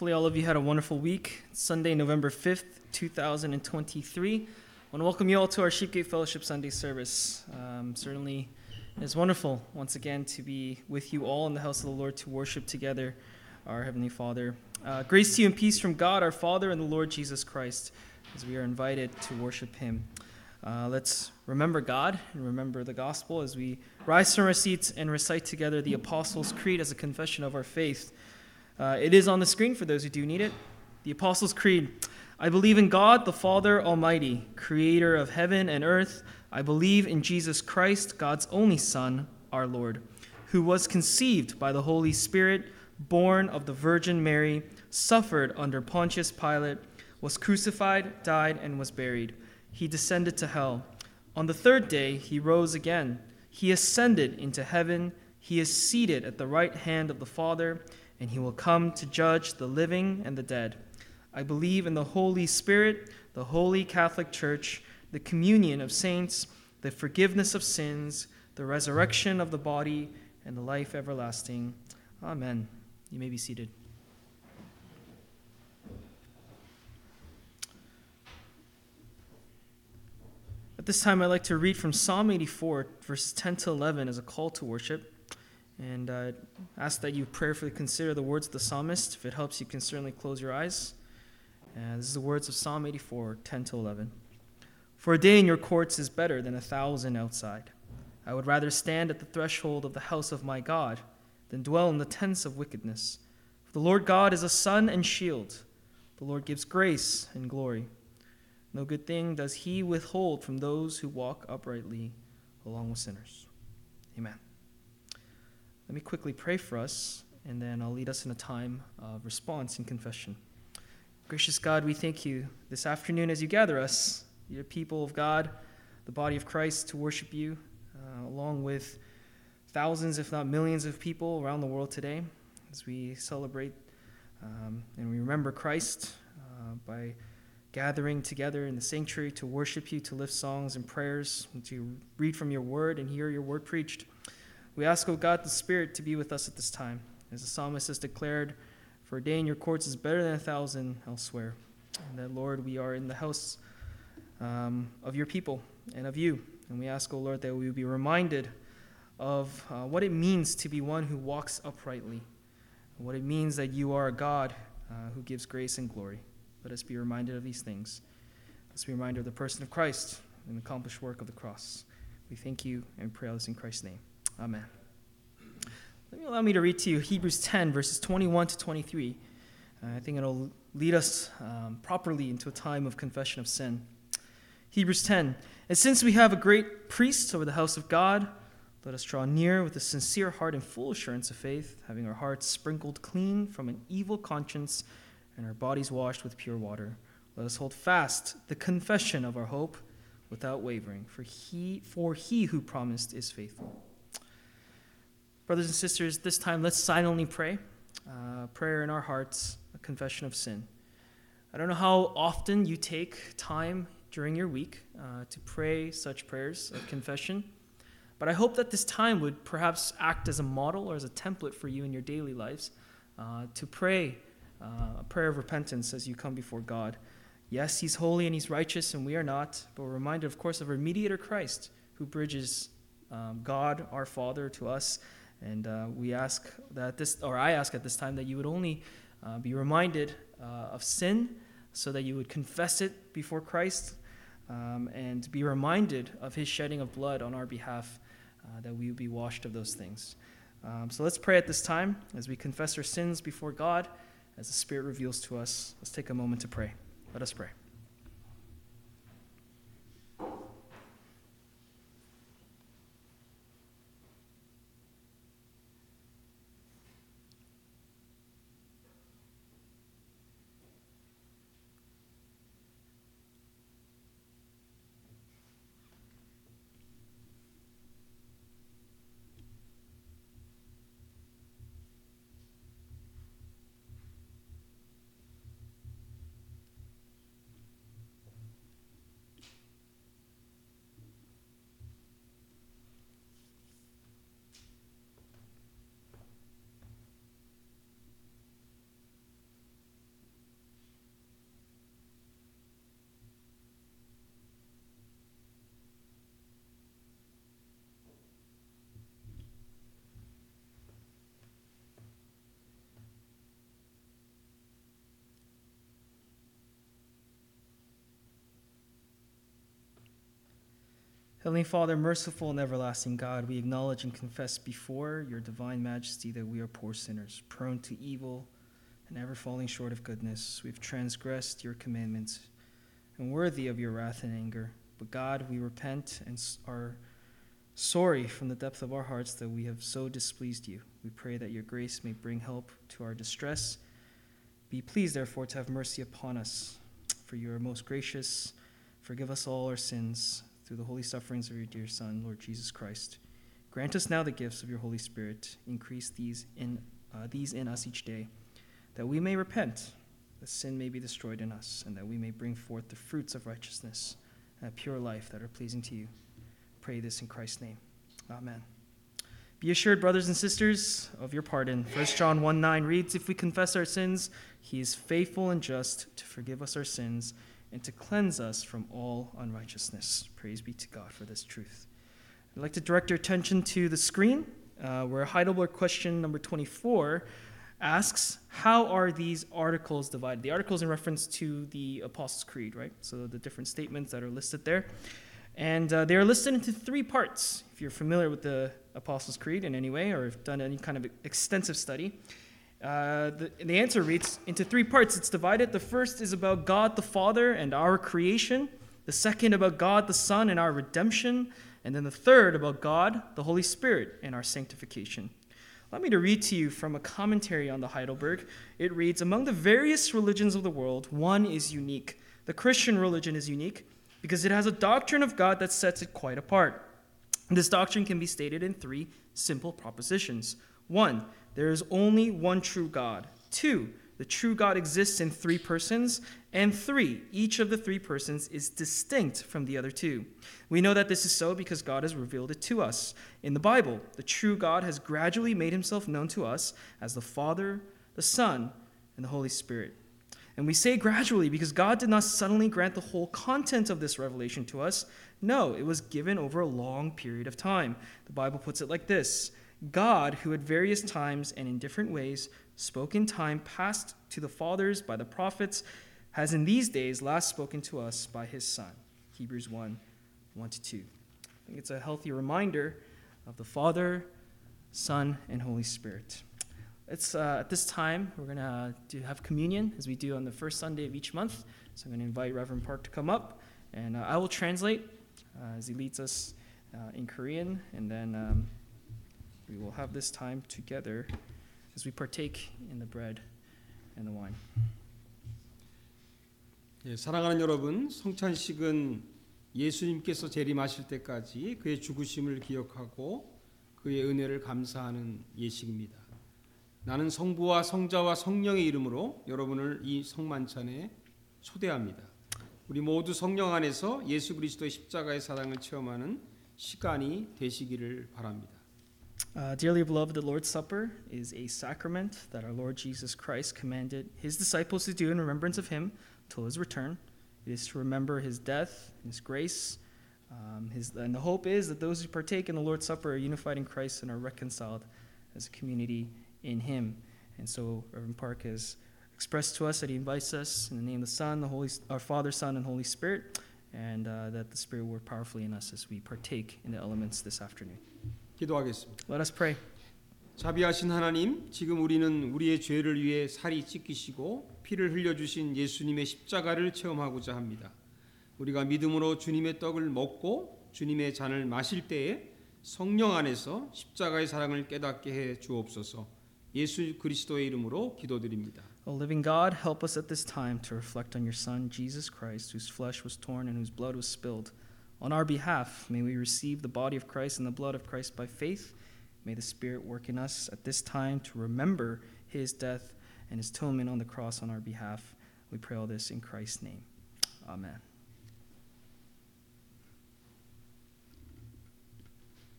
Hopefully, all of you had a wonderful week. Sunday, November 5th, 2023. I want to welcome you all to our Sheep Gate Fellowship Sunday service. Um, certainly, it's wonderful once again to be with you all in the house of the Lord to worship together our Heavenly Father. Uh, grace to you and peace from God, our Father, and the Lord Jesus Christ, as we are invited to worship Him. Uh, let's remember God and remember the gospel as we rise from our seats and recite together the Apostles' Creed as a confession of our faith. Uh, it is on the screen for those who do need it. The Apostles' Creed. I believe in God, the Father Almighty, creator of heaven and earth. I believe in Jesus Christ, God's only Son, our Lord, who was conceived by the Holy Spirit, born of the Virgin Mary, suffered under Pontius Pilate, was crucified, died, and was buried. He descended to hell. On the third day, he rose again. He ascended into heaven. He is seated at the right hand of the Father and he will come to judge the living and the dead. I believe in the Holy Spirit, the holy Catholic Church, the communion of saints, the forgiveness of sins, the resurrection of the body, and the life everlasting. Amen. You may be seated. At this time, I'd like to read from Psalm 84, verses 10 to 11, as a call to worship. And uh, ask that you prayerfully consider the words of the psalmist. If it helps, you can certainly close your eyes. And this is the words of Psalm 84, 10 to 11. For a day in your courts is better than a thousand outside. I would rather stand at the threshold of the house of my God than dwell in the tents of wickedness. For the Lord God is a sun and shield. The Lord gives grace and glory. No good thing does he withhold from those who walk uprightly along with sinners. Amen. Let me quickly pray for us, and then I'll lead us in a time of response and confession. Gracious God, we thank you this afternoon as you gather us, your people of God, the body of Christ, to worship you, uh, along with thousands, if not millions, of people around the world today, as we celebrate um, and we remember Christ uh, by gathering together in the sanctuary to worship you, to lift songs and prayers, and to read from your word and hear your word preached. We ask, O God, the Spirit to be with us at this time. As the psalmist has declared, for a day in your courts is better than a thousand elsewhere. And that, Lord, we are in the house um, of your people and of you. And we ask, O Lord, that we will be reminded of uh, what it means to be one who walks uprightly, what it means that you are a God uh, who gives grace and glory. Let us be reminded of these things. Let's be reminded of the person of Christ and the accomplished work of the cross. We thank you and pray all this in Christ's name. Amen. Let me allow me to read to you Hebrews 10, verses 21 to 23. Uh, I think it'll lead us um, properly into a time of confession of sin. Hebrews 10. And since we have a great priest over the house of God, let us draw near with a sincere heart and full assurance of faith, having our hearts sprinkled clean from an evil conscience and our bodies washed with pure water. Let us hold fast the confession of our hope without wavering, for he, for he who promised is faithful. Brothers and sisters, this time let's silently pray. Uh, prayer in our hearts, a confession of sin. I don't know how often you take time during your week uh, to pray such prayers of confession, but I hope that this time would perhaps act as a model or as a template for you in your daily lives uh, to pray uh, a prayer of repentance as you come before God. Yes, He's holy and He's righteous, and we are not, but we're reminded, of course, of our mediator Christ who bridges um, God, our Father, to us and uh, we ask that this, or I ask at this time, that you would only uh, be reminded uh, of sin so that you would confess it before Christ um, and be reminded of his shedding of blood on our behalf, uh, that we would be washed of those things. Um, so let's pray at this time as we confess our sins before God, as the Spirit reveals to us. Let's take a moment to pray. Let us pray. Heavenly Father, merciful and everlasting God, we acknowledge and confess before your divine majesty that we are poor sinners, prone to evil and ever falling short of goodness. We've transgressed your commandments and worthy of your wrath and anger. But God, we repent and are sorry from the depth of our hearts that we have so displeased you. We pray that your grace may bring help to our distress. Be pleased, therefore, to have mercy upon us, for you are most gracious. Forgive us all our sins through the holy sufferings of your dear Son, Lord Jesus Christ. Grant us now the gifts of your Holy Spirit. Increase these in, uh, these in us each day, that we may repent, that sin may be destroyed in us, and that we may bring forth the fruits of righteousness and a pure life that are pleasing to you. Pray this in Christ's name. Amen. Be assured, brothers and sisters, of your pardon. 1 John 1 9 reads, If we confess our sins, he is faithful and just to forgive us our sins and to cleanse us from all unrighteousness. Praise be to God for this truth. I'd like to direct your attention to the screen, uh, where Heidelberg question number 24 asks, How are these articles divided? The articles in reference to the Apostles' Creed, right? So the different statements that are listed there. And uh, they are listed into three parts. If you're familiar with the Apostles' Creed in any way or have done any kind of extensive study, uh, the, the answer reads into three parts. It's divided. The first is about God the Father and our creation, the second about God the Son and our redemption, and then the third about God the Holy Spirit and our sanctification. Allow me to read to you from a commentary on the Heidelberg. It reads Among the various religions of the world, one is unique. The Christian religion is unique because it has a doctrine of God that sets it quite apart. This doctrine can be stated in three simple propositions. One, there is only one true God. Two, the true God exists in three persons. And three, each of the three persons is distinct from the other two. We know that this is so because God has revealed it to us. In the Bible, the true God has gradually made himself known to us as the Father, the Son, and the Holy Spirit. And we say gradually because God did not suddenly grant the whole content of this revelation to us. No, it was given over a long period of time. The Bible puts it like this God, who at various times and in different ways spoke in time past to the fathers by the prophets, has in these days last spoken to us by his Son. Hebrews 1 1 to 2. I think it's a healthy reminder of the Father, Son, and Holy Spirit. It's uh, at this time we're gonna have communion as we do on the first Sunday of each month. So I'm gonna invite Reverend Park to come up, and uh, I will translate uh, as he leads us uh, in Korean, and then um, we will have this time together as we partake in the bread and the wine. 예, 사랑하는 여러분, 성찬식은 예수님께서 재림하실 때까지 그의 죽으심을 기억하고 그의 은혜를 감사하는 예식입니다. 나는 성부와 성자와 성령의 이름으로 여러분을 이 성만찬에 초대합니다. 우리 모두 성령 안에서 예수 그리스도의 십자가의 사랑을 체험하는 시간이 되시기를 바랍니다. Uh, dearly beloved, the Lord's Supper is a sacrament that our Lord Jesus Christ commanded his disciples to do in remembrance of him till his return. It is to remember his death, his grace, um, his, and the hope is that those who partake in the Lord's Supper are unified in Christ and are reconciled as a community in him. And so Reverend Park has expressed to us that he invites us in the name of the Son, the Holy, our Father, Son, and Holy Spirit, and uh, that the Spirit work powerfully in us as we partake in the elements this afternoon. 기도하겠습니다. Let us pray. 자비하신 하나님, 지금 우리는 우리의 죄를 위해 살이 찢기시고 피를 흘려 주신 예수님의 십자가를 체험하고자 합니다. 우리가 믿음으로 주님의 떡을 먹고 주님의 잔을 마실 때에 성령 안에서 십자가의 사랑을 깨닫게 해 주옵소서. 예수 그리스도의 이름으로 기도드립니다. O living God, help us at this time to reflect on your Son, Jesus Christ, whose flesh was torn and whose blood was spilled. On our behalf, may we receive the body of Christ and the blood of Christ by faith. May the Spirit work in us at this time to remember his death and his atonement on the cross on our behalf. We pray all this in Christ's name. Amen.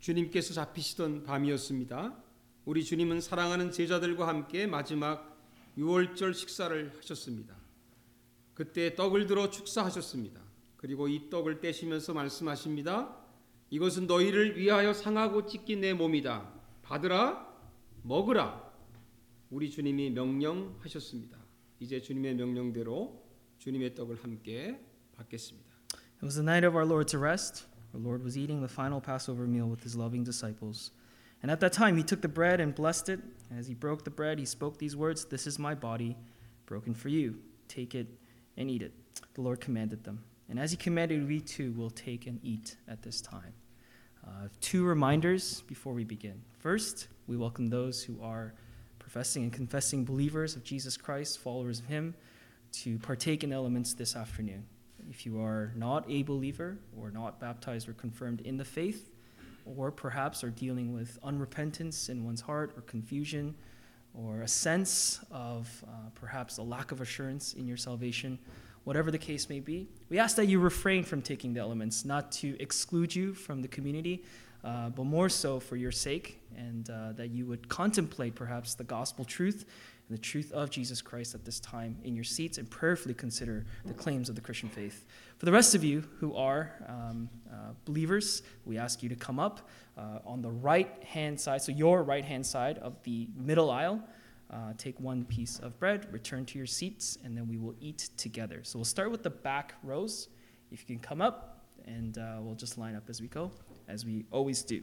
주님께서 잡히시던 밤이었습니다. 우리 주님은 사랑하는 제자들과 함께 마지막 유월절 식사를 하셨습니다. 그때 떡을 들어 축사하셨습니다. 그리고 이 떡을 떼시면서 말씀하십니다. 이것은 너희를 위하여 상하고 찢긴 내 몸이다. 받으라, 먹으라. 우리 주님이 명령하셨습니다. 이제 주님의 명령대로 주님의 떡을 함께 받겠습니다. It was the night of our Lord's arrest. our Lord was eating the final Passover meal with his loving disciples. And at that time, he took the bread and blessed it. And as he broke the bread, he spoke these words This is my body, broken for you. Take it and eat it. The Lord commanded them. And as he commanded, we too will take and eat at this time. Uh, two reminders before we begin. First, we welcome those who are professing and confessing believers of Jesus Christ, followers of Him, to partake in elements this afternoon. If you are not a believer or not baptized or confirmed in the faith, or perhaps are dealing with unrepentance in one's heart or confusion or a sense of uh, perhaps a lack of assurance in your salvation, whatever the case may be, we ask that you refrain from taking the elements, not to exclude you from the community, uh, but more so for your sake, and uh, that you would contemplate perhaps the gospel truth and the truth of Jesus Christ at this time in your seats and prayerfully consider the claims of the Christian faith. For the rest of you who are um, uh, believers, we ask you to come up uh, on the right hand side, so your right hand side of the middle aisle. Uh, take one piece of bread, return to your seats, and then we will eat together. So we'll start with the back rows. If you can come up, and uh, we'll just line up as we go, as we always do.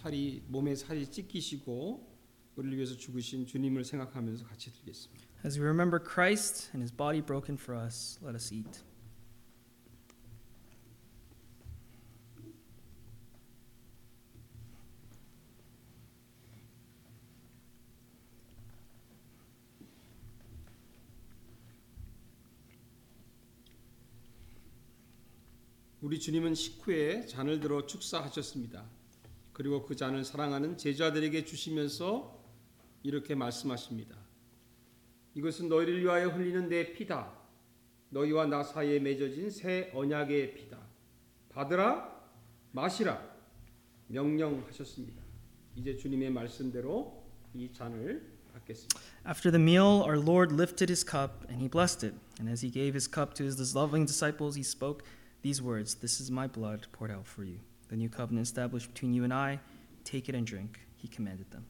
살이 몸에 살이 찢기시고 우리를 위해서 죽으신 주님을 생각하면서 같이 드리겠습니다. As we remember Christ and his body broken for us, let us eat. 우리 주님은 식후에 잔을 들어 축사하셨습니다. 그리고 그 잔을 사랑하는 제자들에게 주시면서 이렇게 말씀하십니다. 이것은 너희를 위하여 흘리는 내 피다. 너희와 나 사이에 맺어진 새 언약의 피다. 받으라, 마시라 명령하셨습니다. 이제 주님의 말씀대로 이 잔을 받겠습니다. After the meal, our Lord lifted his cup and he blessed it. And as he gave his cup to his loving disciples, he spoke these words This is my blood poured out for you. The new covenant established between you and I. Take it and drink. He commanded them.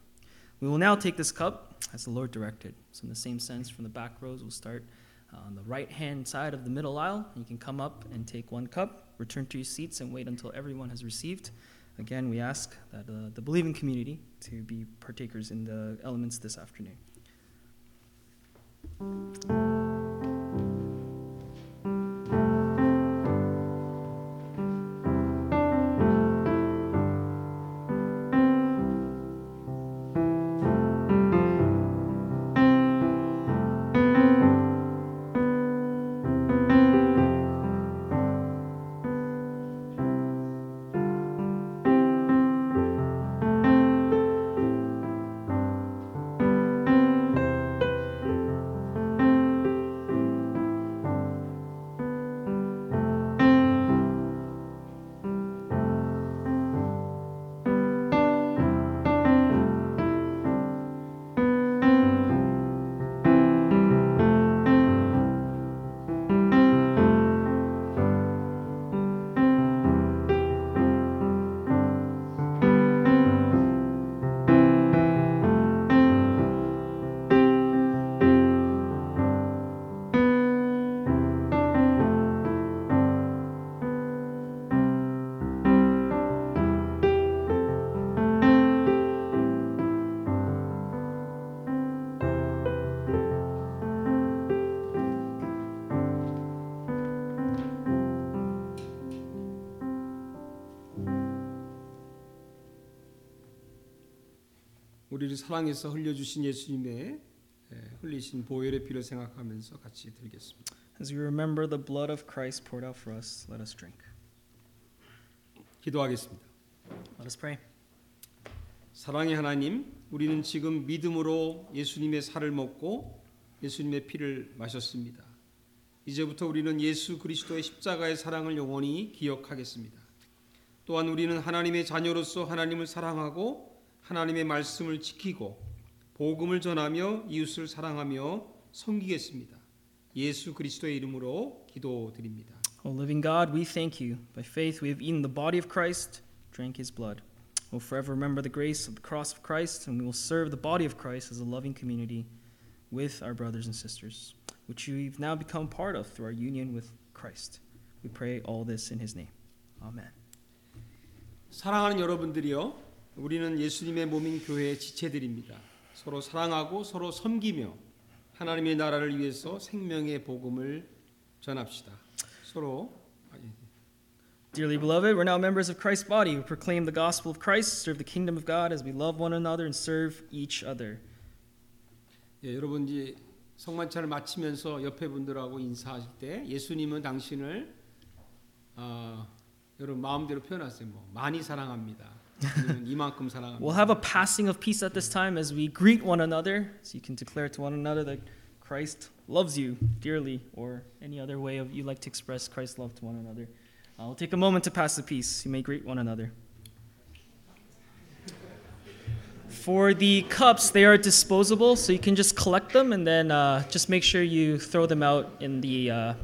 We will now take this cup as the Lord directed. So, in the same sense, from the back rows, we'll start uh, on the right hand side of the middle aisle. You can come up and take one cup, return to your seats, and wait until everyone has received. Again, we ask that uh, the believing community to be partakers in the elements this afternoon. 사랑해서 흘려주신 예수님의 예, 흘리신 보혈의 피를 생각하면서 같이 들겠습니다. As we remember the blood of Christ poured out for us, let us drink. 기도하겠습니다. Let us pray. 사랑의 하나님, 우리는 지금 믿음으로 예수님의 살을 먹고 예수님의 피를 마셨습니다. 이제부터 우리는 예수 그리스도의 십자가의 사랑을 영원히 기억하겠습니다. 또한 우리는 하나님의 자녀로서 하나님을 사랑하고 하나님의 말씀을 지키고 복음을 전하며 이웃을 사랑하며 섬기겠습니다. 예수 그리스도의 이름으로 기도드립니다. O living God, we thank you. By faith, we have eaten the body of Christ, drank his blood. We'll forever remember the grace of the cross of Christ, and we will serve the body of Christ as a loving community with our brothers and sisters, which we've now become part of through our union with Christ. We pray all this in his name. Amen. 사랑하는 여러분들이요, 우리는 예수님의 몸인 교회의 지체들입니다. 서로 사랑하고 서로 섬기며 하나님의 나라를 위해서 생명의 복음을 전합시다. 서로 Dearly beloved, we're now members of Christ's body. We proclaim the gospel of Christ, serve the kingdom of God as we love one another and serve each other. 예, 여러분 이제 성만찬을 마치면서 옆에 분들하고 인사하실 때 예수님은 당신을 아, 여러분 마음대로 표현하세요. 뭐 많이 사랑합니다. we'll have a passing of peace at this time as we greet one another, so you can declare to one another that Christ loves you dearly, or any other way of you like to express Christ's love to one another. Uh, I'll take a moment to pass the peace. You may greet one another. For the cups, they are disposable, so you can just collect them and then uh, just make sure you throw them out in the uh,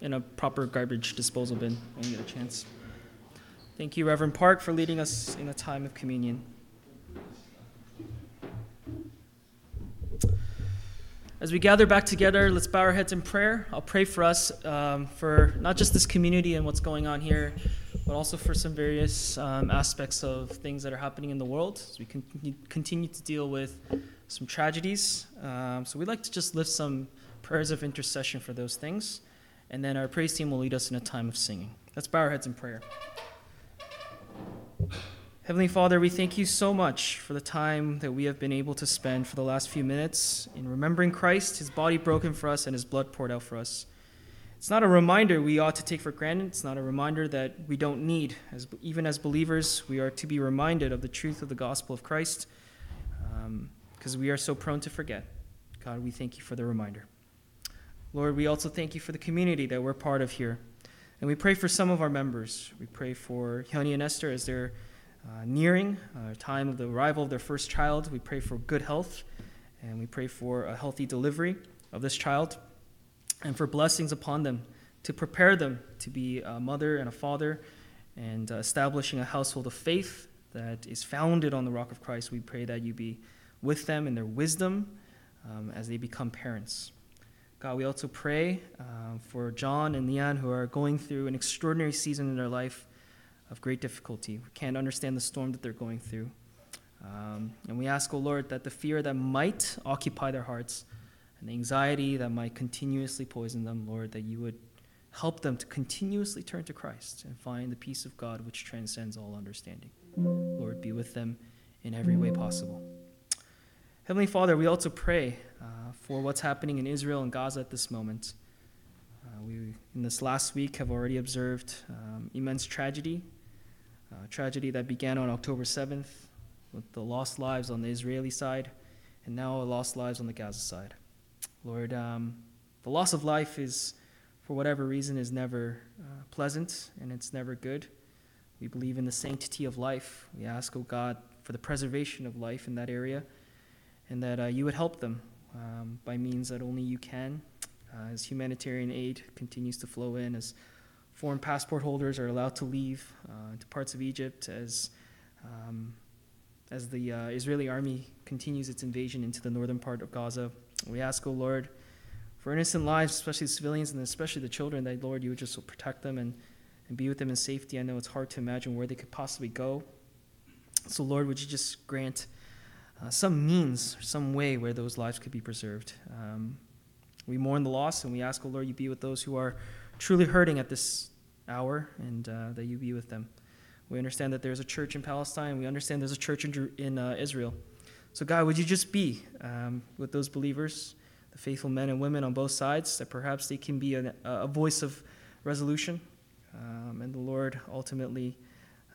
in a proper garbage disposal bin when you get a chance. Thank you, Reverend Park, for leading us in a time of communion. As we gather back together, let's bow our heads in prayer. I'll pray for us, um, for not just this community and what's going on here, but also for some various um, aspects of things that are happening in the world as we continue, continue to deal with some tragedies. Um, so we'd like to just lift some prayers of intercession for those things, and then our praise team will lead us in a time of singing. Let's bow our heads in prayer. Heavenly Father, we thank you so much for the time that we have been able to spend for the last few minutes in remembering Christ, his body broken for us, and his blood poured out for us. It's not a reminder we ought to take for granted. It's not a reminder that we don't need. As, even as believers, we are to be reminded of the truth of the gospel of Christ because um, we are so prone to forget. God, we thank you for the reminder. Lord, we also thank you for the community that we're part of here. And we pray for some of our members. We pray for Hyuni and Esther as they're uh, nearing a time of the arrival of their first child. We pray for good health, and we pray for a healthy delivery of this child, and for blessings upon them to prepare them to be a mother and a father, and uh, establishing a household of faith that is founded on the rock of Christ. We pray that you be with them in their wisdom um, as they become parents. God, we also pray uh, for John and Leanne who are going through an extraordinary season in their life of great difficulty. We can't understand the storm that they're going through. Um, and we ask, O oh Lord, that the fear that might occupy their hearts and the anxiety that might continuously poison them, Lord, that you would help them to continuously turn to Christ and find the peace of God which transcends all understanding. Lord, be with them in every way possible. Heavenly Father, we also pray uh, for what's happening in Israel and Gaza at this moment. Uh, we, in this last week, have already observed um, immense tragedy, uh, tragedy that began on October 7th with the lost lives on the Israeli side, and now lost lives on the Gaza side. Lord, um, the loss of life is, for whatever reason, is never uh, pleasant and it's never good. We believe in the sanctity of life. We ask, O oh God, for the preservation of life in that area and that uh, you would help them um, by means that only you can. Uh, as humanitarian aid continues to flow in, as foreign passport holders are allowed to leave uh, to parts of Egypt, as um, as the uh, Israeli army continues its invasion into the northern part of Gaza, we ask, O oh Lord, for innocent lives, especially the civilians and especially the children, that Lord, you would just protect them and, and be with them in safety. I know it's hard to imagine where they could possibly go. So, Lord, would you just grant uh, some means, some way where those lives could be preserved. Um, we mourn the loss and we ask, O oh Lord, you be with those who are truly hurting at this hour and uh, that you be with them. We understand that there's a church in Palestine. We understand there's a church in, in uh, Israel. So, God, would you just be um, with those believers, the faithful men and women on both sides, that perhaps they can be a, a voice of resolution. Um, and the Lord ultimately,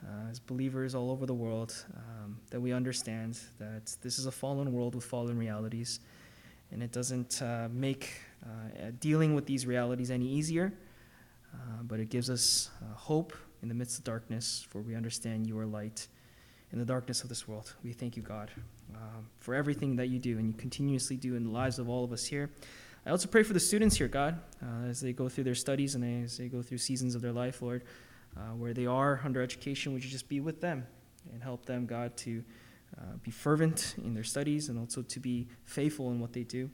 uh, as believers all over the world, um, that we understand that this is a fallen world with fallen realities. And it doesn't uh, make uh, dealing with these realities any easier, uh, but it gives us uh, hope in the midst of darkness, for we understand you are light in the darkness of this world. We thank you, God, um, for everything that you do and you continuously do in the lives of all of us here. I also pray for the students here, God, uh, as they go through their studies and as they go through seasons of their life, Lord, uh, where they are under education. Would you just be with them and help them, God, to uh, be fervent in their studies and also to be faithful in what they do.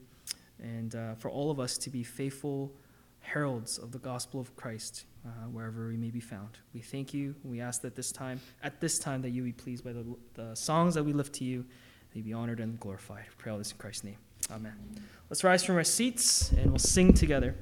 And for all of us to be faithful heralds of the gospel of Christ uh, wherever we may be found. We thank you. We ask that this time, at this time, that you be pleased by the, the songs that we lift to you. that you be honored and glorified. We pray all this in Christ's name. Amen. Let's rise from our seats and we'll sing together.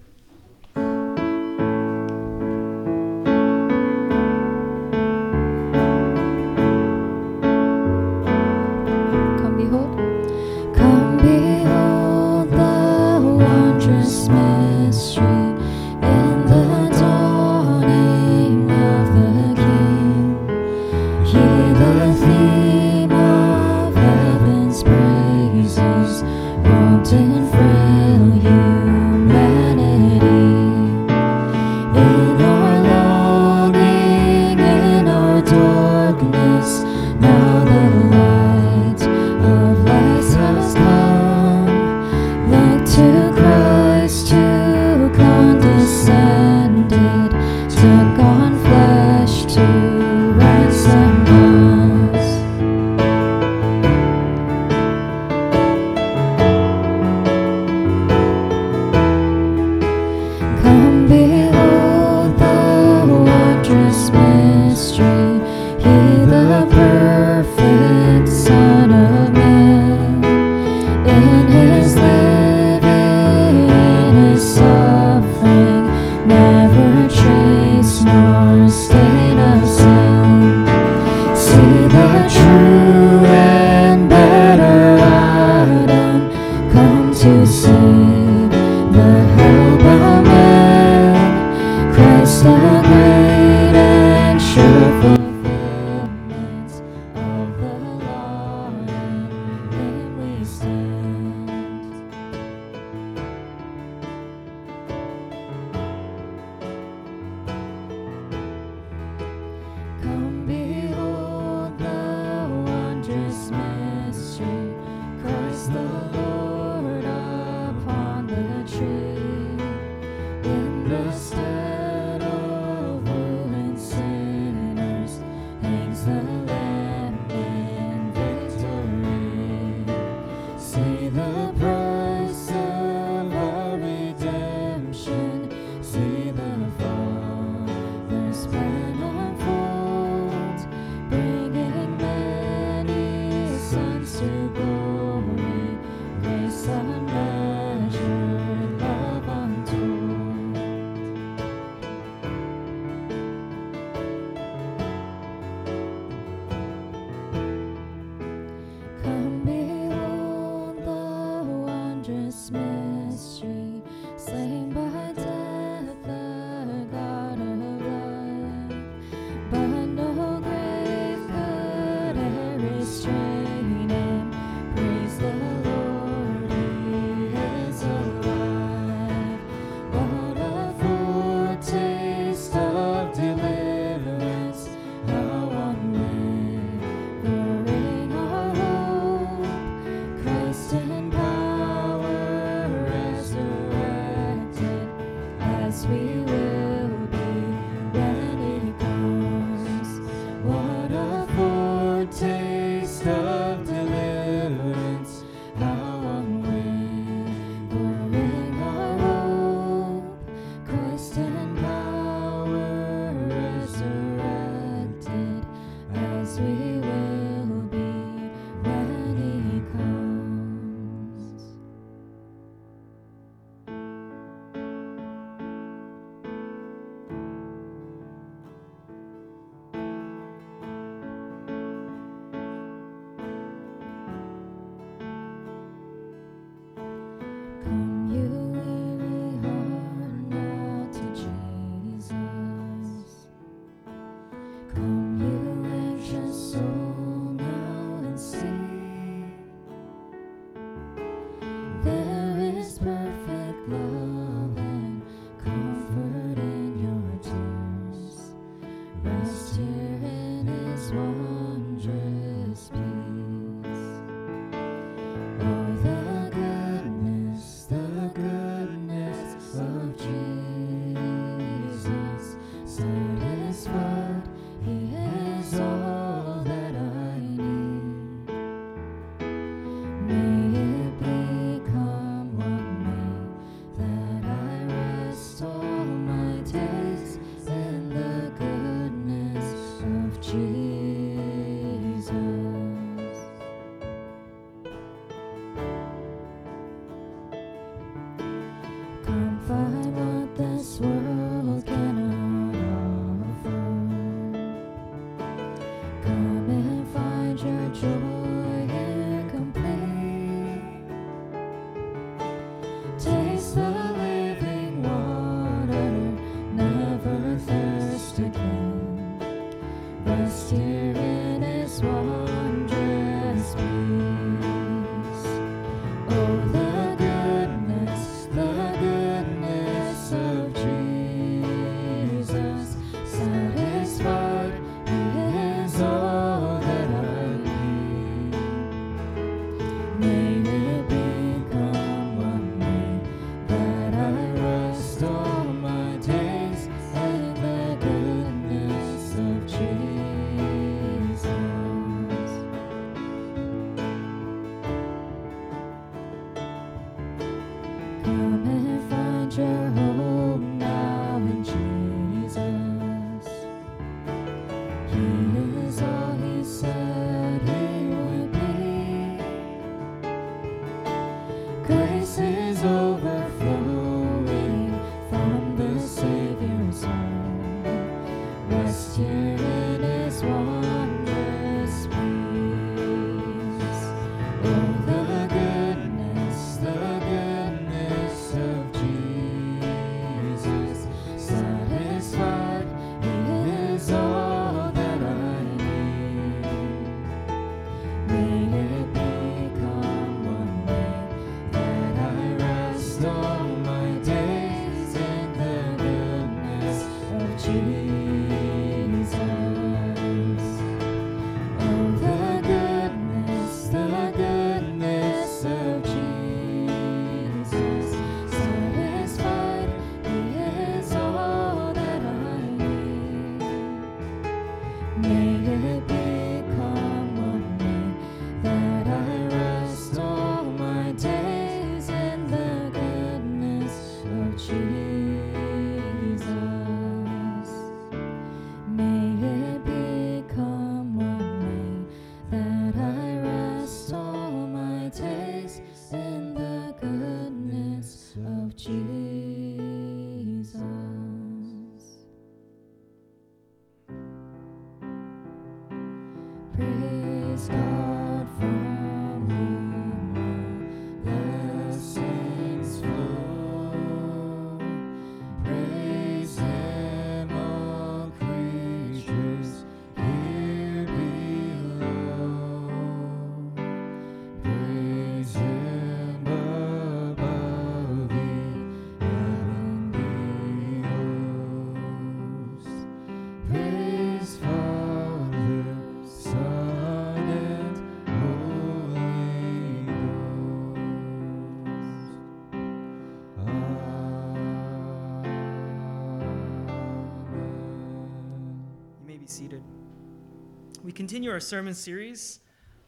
Continue our sermon series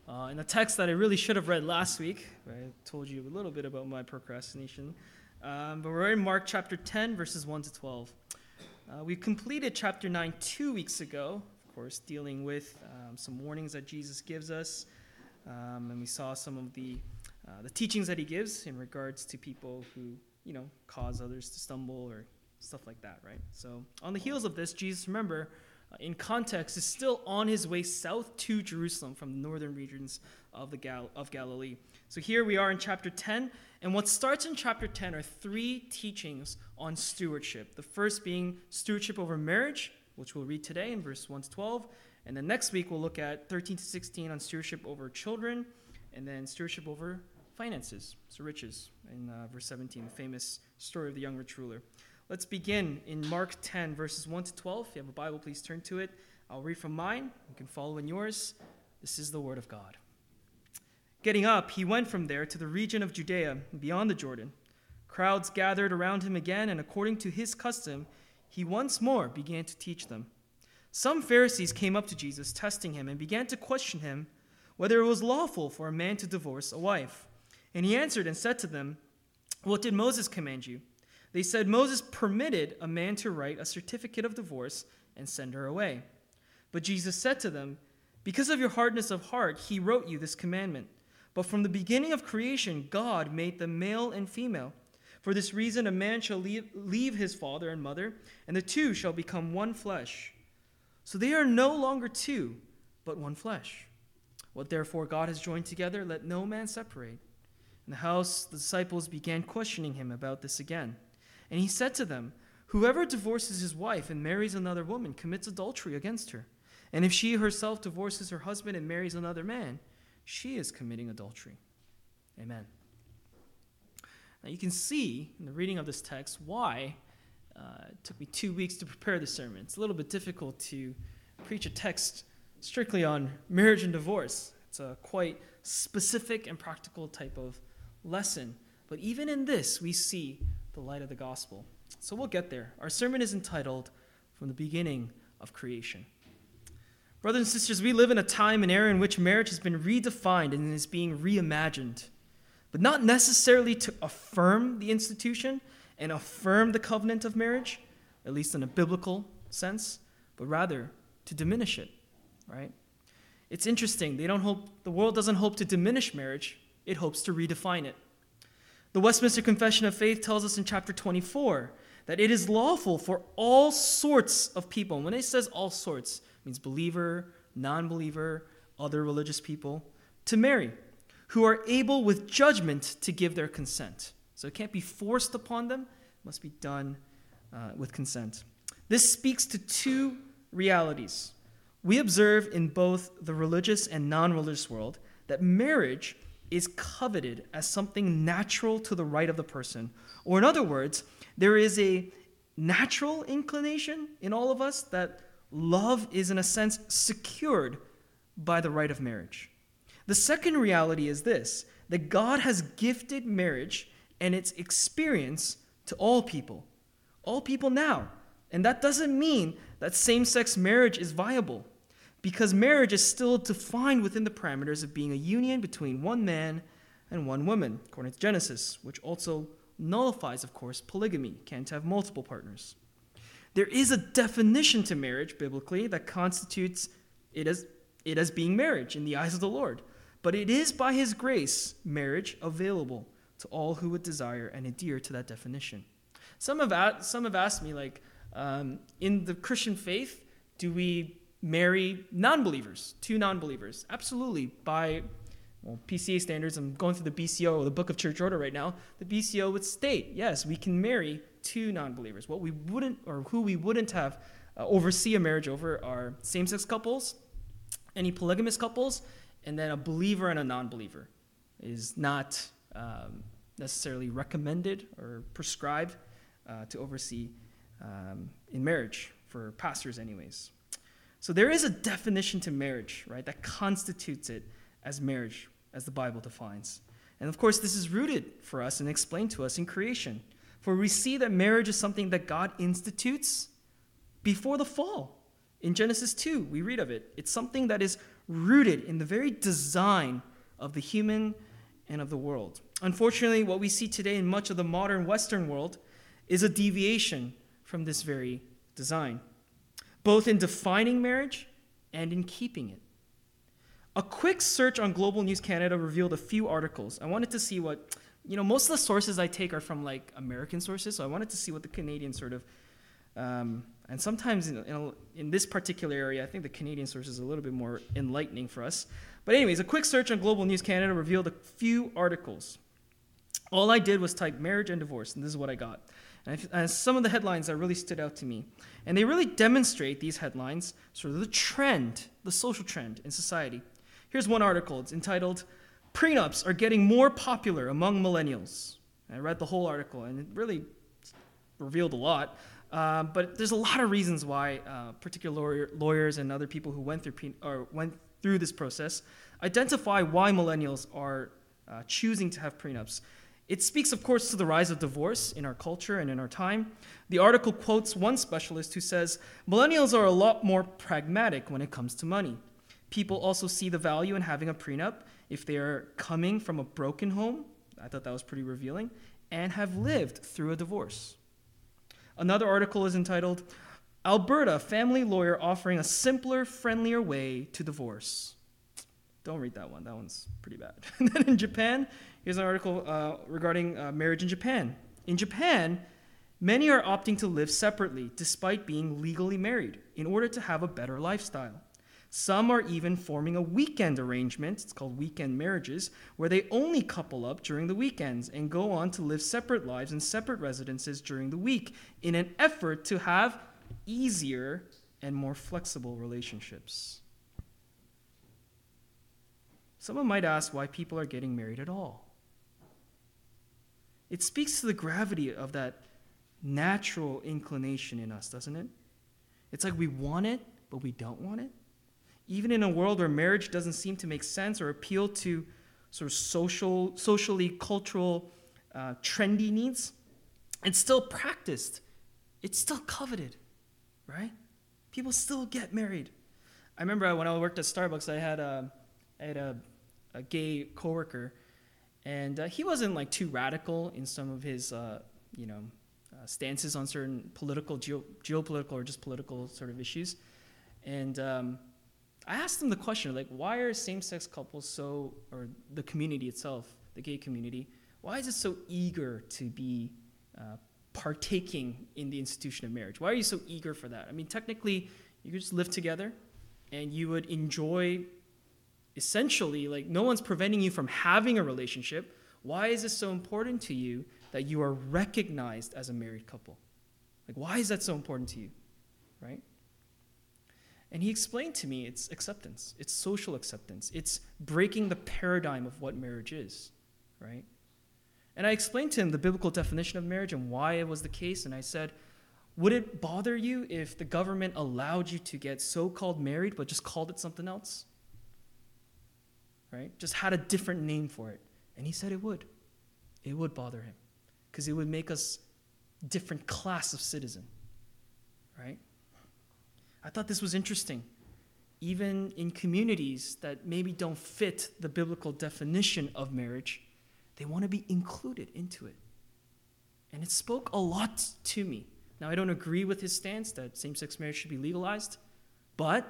uh, in a text that I really should have read last week. I told you a little bit about my procrastination. Um, but we're in Mark chapter 10, verses 1 to 12. Uh, we completed chapter 9 two weeks ago, of course, dealing with um, some warnings that Jesus gives us. Um, and we saw some of the, uh, the teachings that he gives in regards to people who, you know, cause others to stumble or stuff like that, right? So, on the heels of this, Jesus, remember, in context, is still on his way south to Jerusalem from the northern regions of, the Gal- of Galilee. So, here we are in chapter 10, and what starts in chapter 10 are three teachings on stewardship. The first being stewardship over marriage, which we'll read today in verse 1 to 12. And then next week, we'll look at 13 to 16 on stewardship over children, and then stewardship over finances, so riches, in uh, verse 17, the famous story of the young rich ruler. Let's begin in Mark 10, verses 1 to 12. If you have a Bible, please turn to it. I'll read from mine. You can follow in yours. This is the Word of God. Getting up, he went from there to the region of Judea, beyond the Jordan. Crowds gathered around him again, and according to his custom, he once more began to teach them. Some Pharisees came up to Jesus, testing him, and began to question him whether it was lawful for a man to divorce a wife. And he answered and said to them, What did Moses command you? They said, Moses permitted a man to write a certificate of divorce and send her away. But Jesus said to them, Because of your hardness of heart, he wrote you this commandment. But from the beginning of creation, God made them male and female. For this reason, a man shall leave, leave his father and mother, and the two shall become one flesh. So they are no longer two, but one flesh. What therefore God has joined together, let no man separate. In the house, the disciples began questioning him about this again. And he said to them, Whoever divorces his wife and marries another woman commits adultery against her. And if she herself divorces her husband and marries another man, she is committing adultery. Amen. Now you can see in the reading of this text why uh, it took me two weeks to prepare the sermon. It's a little bit difficult to preach a text strictly on marriage and divorce. It's a quite specific and practical type of lesson. But even in this, we see the light of the gospel. So we'll get there. Our sermon is entitled From the Beginning of Creation. Brothers and sisters, we live in a time and era in which marriage has been redefined and is being reimagined, but not necessarily to affirm the institution and affirm the covenant of marriage, at least in a biblical sense, but rather to diminish it, right? It's interesting. They don't hope the world doesn't hope to diminish marriage, it hopes to redefine it. The Westminster Confession of Faith tells us in chapter 24 that it is lawful for all sorts of people. And when it says all sorts, it means believer, non believer, other religious people, to marry, who are able with judgment to give their consent. So it can't be forced upon them, it must be done uh, with consent. This speaks to two realities. We observe in both the religious and non religious world that marriage is coveted as something natural to the right of the person. Or, in other words, there is a natural inclination in all of us that love is, in a sense, secured by the right of marriage. The second reality is this that God has gifted marriage and its experience to all people, all people now. And that doesn't mean that same sex marriage is viable because marriage is still defined within the parameters of being a union between one man and one woman, according to Genesis, which also nullifies, of course, polygamy. Can't have multiple partners. There is a definition to marriage biblically that constitutes it as, it as being marriage in the eyes of the Lord. But it is by His grace, marriage available to all who would desire and adhere to that definition. Some have, some have asked me, like, um, in the Christian faith, do we marry non-believers, two non-believers. Absolutely, by well, PCA standards, I'm going through the BCO, the Book of Church Order right now. The BCO would state, yes, we can marry two non-believers. What we wouldn't, or who we wouldn't have uh, oversee a marriage over, are same-sex couples, any polygamous couples, and then a believer and a non-believer is not um, necessarily recommended or prescribed uh, to oversee um, in marriage for pastors, anyways. So there is a definition to marriage, right, that constitutes it as marriage, as the Bible defines. And of course, this is rooted for us and explained to us in creation. For we see that marriage is something that God institutes before the fall. In Genesis 2, we read of it. It's something that is rooted in the very design of the human and of the world. Unfortunately, what we see today in much of the modern Western world is a deviation from this very design, both in defining marriage and in keeping it. A quick search on Global News Canada revealed a few articles. I wanted to see what, you know, most of the sources I take are from like American sources, so I wanted to see what the Canadian sort of, um, and sometimes in, in, a, in this particular area, I think the Canadian source is a little bit more enlightening for us. But, anyways, a quick search on Global News Canada revealed a few articles. All I did was type marriage and divorce, and this is what I got. And, some of the headlines that really stood out to me. And they really demonstrate these headlines, sort of the trend, the social trend in society. Here's one article. It's entitled, Prenups Are Getting More Popular Among Millennials. I read the whole article, and it really revealed a lot. Uh, but there's a lot of reasons why uh, particular lawyer, lawyers and other people who went through, pre- or went through this process identify why millennials are uh, choosing to have prenups. It speaks, of course, to the rise of divorce in our culture and in our time. The article quotes one specialist who says millennials are a lot more pragmatic when it comes to money. People also see the value in having a prenup if they are coming from a broken home. I thought that was pretty revealing, and have lived through a divorce. Another article is entitled Alberta Family Lawyer Offering a Simpler, Friendlier Way to Divorce. Don't read that one, that one's pretty bad. and then in Japan, here's an article uh, regarding uh, marriage in Japan. In Japan, many are opting to live separately despite being legally married in order to have a better lifestyle. Some are even forming a weekend arrangement, it's called weekend marriages, where they only couple up during the weekends and go on to live separate lives in separate residences during the week in an effort to have easier and more flexible relationships. Someone might ask why people are getting married at all. It speaks to the gravity of that natural inclination in us, doesn't it? It's like we want it, but we don't want it even in a world where marriage doesn't seem to make sense or appeal to sort of social, socially cultural, uh, trendy needs, it's still practiced. It's still coveted, right? People still get married. I remember when I worked at Starbucks, I had a, I had a, a gay coworker, and uh, he wasn't like too radical in some of his, uh, you know, uh, stances on certain political, geo- geopolitical, or just political sort of issues, and um, I asked him the question, like, why are same-sex couples so, or the community itself, the gay community, why is it so eager to be uh, partaking in the institution of marriage? Why are you so eager for that? I mean, technically, you could just live together, and you would enjoy, essentially, like, no one's preventing you from having a relationship. Why is it so important to you that you are recognized as a married couple? Like, why is that so important to you, right? And he explained to me it's acceptance, it's social acceptance, it's breaking the paradigm of what marriage is, right? And I explained to him the biblical definition of marriage and why it was the case. And I said, Would it bother you if the government allowed you to get so called married but just called it something else? Right? Just had a different name for it. And he said it would. It would bother him because it would make us different class of citizen. Right? I thought this was interesting. Even in communities that maybe don't fit the biblical definition of marriage, they want to be included into it. And it spoke a lot to me. Now, I don't agree with his stance that same sex marriage should be legalized, but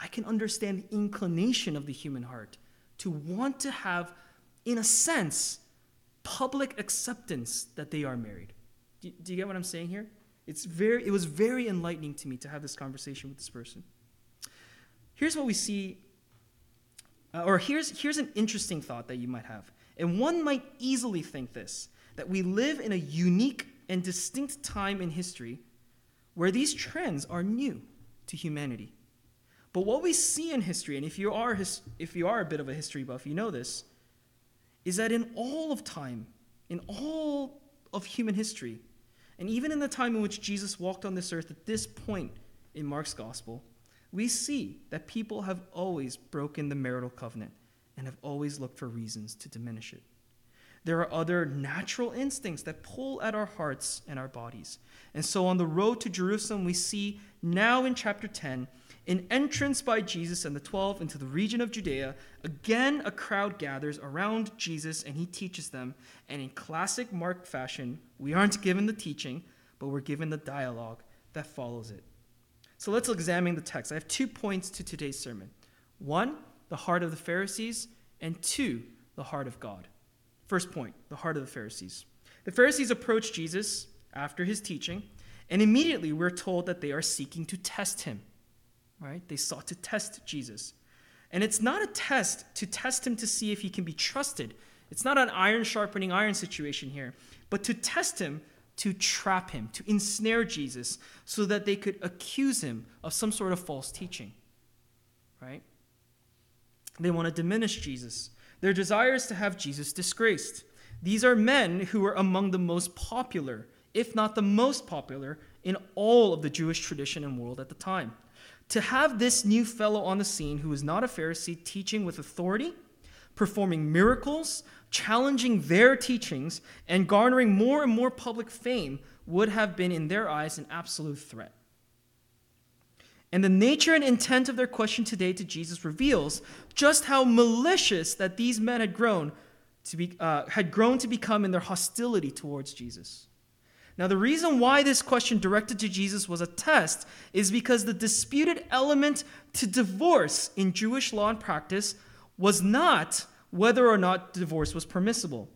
I can understand the inclination of the human heart to want to have, in a sense, public acceptance that they are married. Do, do you get what I'm saying here? It's very, it was very enlightening to me to have this conversation with this person. here's what we see, uh, or here's, here's an interesting thought that you might have. And one might easily think this that we live in a unique and distinct time in history where these trends are new to humanity. But what we see in history, and if you are, his, if you are a bit of a history buff, you know this, is that in all of time, in all of human history, and even in the time in which Jesus walked on this earth at this point in Mark's gospel, we see that people have always broken the marital covenant and have always looked for reasons to diminish it. There are other natural instincts that pull at our hearts and our bodies. And so on the road to Jerusalem, we see now in chapter 10 an entrance by Jesus and the 12 into the region of Judea. Again, a crowd gathers around Jesus and he teaches them. And in classic Mark fashion, we aren't given the teaching, but we're given the dialogue that follows it. So let's examine the text. I have two points to today's sermon one, the heart of the Pharisees, and two, the heart of God. First point, the heart of the Pharisees. The Pharisees approach Jesus after his teaching, and immediately we're told that they are seeking to test him. Right? They sought to test Jesus. And it's not a test to test him to see if he can be trusted. It's not an iron sharpening iron situation here, but to test him to trap him, to ensnare Jesus, so that they could accuse him of some sort of false teaching. Right? They want to diminish Jesus. Their desire is to have Jesus disgraced. These are men who were among the most popular, if not the most popular, in all of the Jewish tradition and world at the time. To have this new fellow on the scene who is not a Pharisee teaching with authority, performing miracles, challenging their teachings, and garnering more and more public fame would have been, in their eyes, an absolute threat. And the nature and intent of their question today to Jesus reveals just how malicious that these men had grown to be, uh, had grown to become in their hostility towards Jesus. Now, the reason why this question directed to Jesus was a test is because the disputed element to divorce in Jewish law and practice was not whether or not divorce was permissible.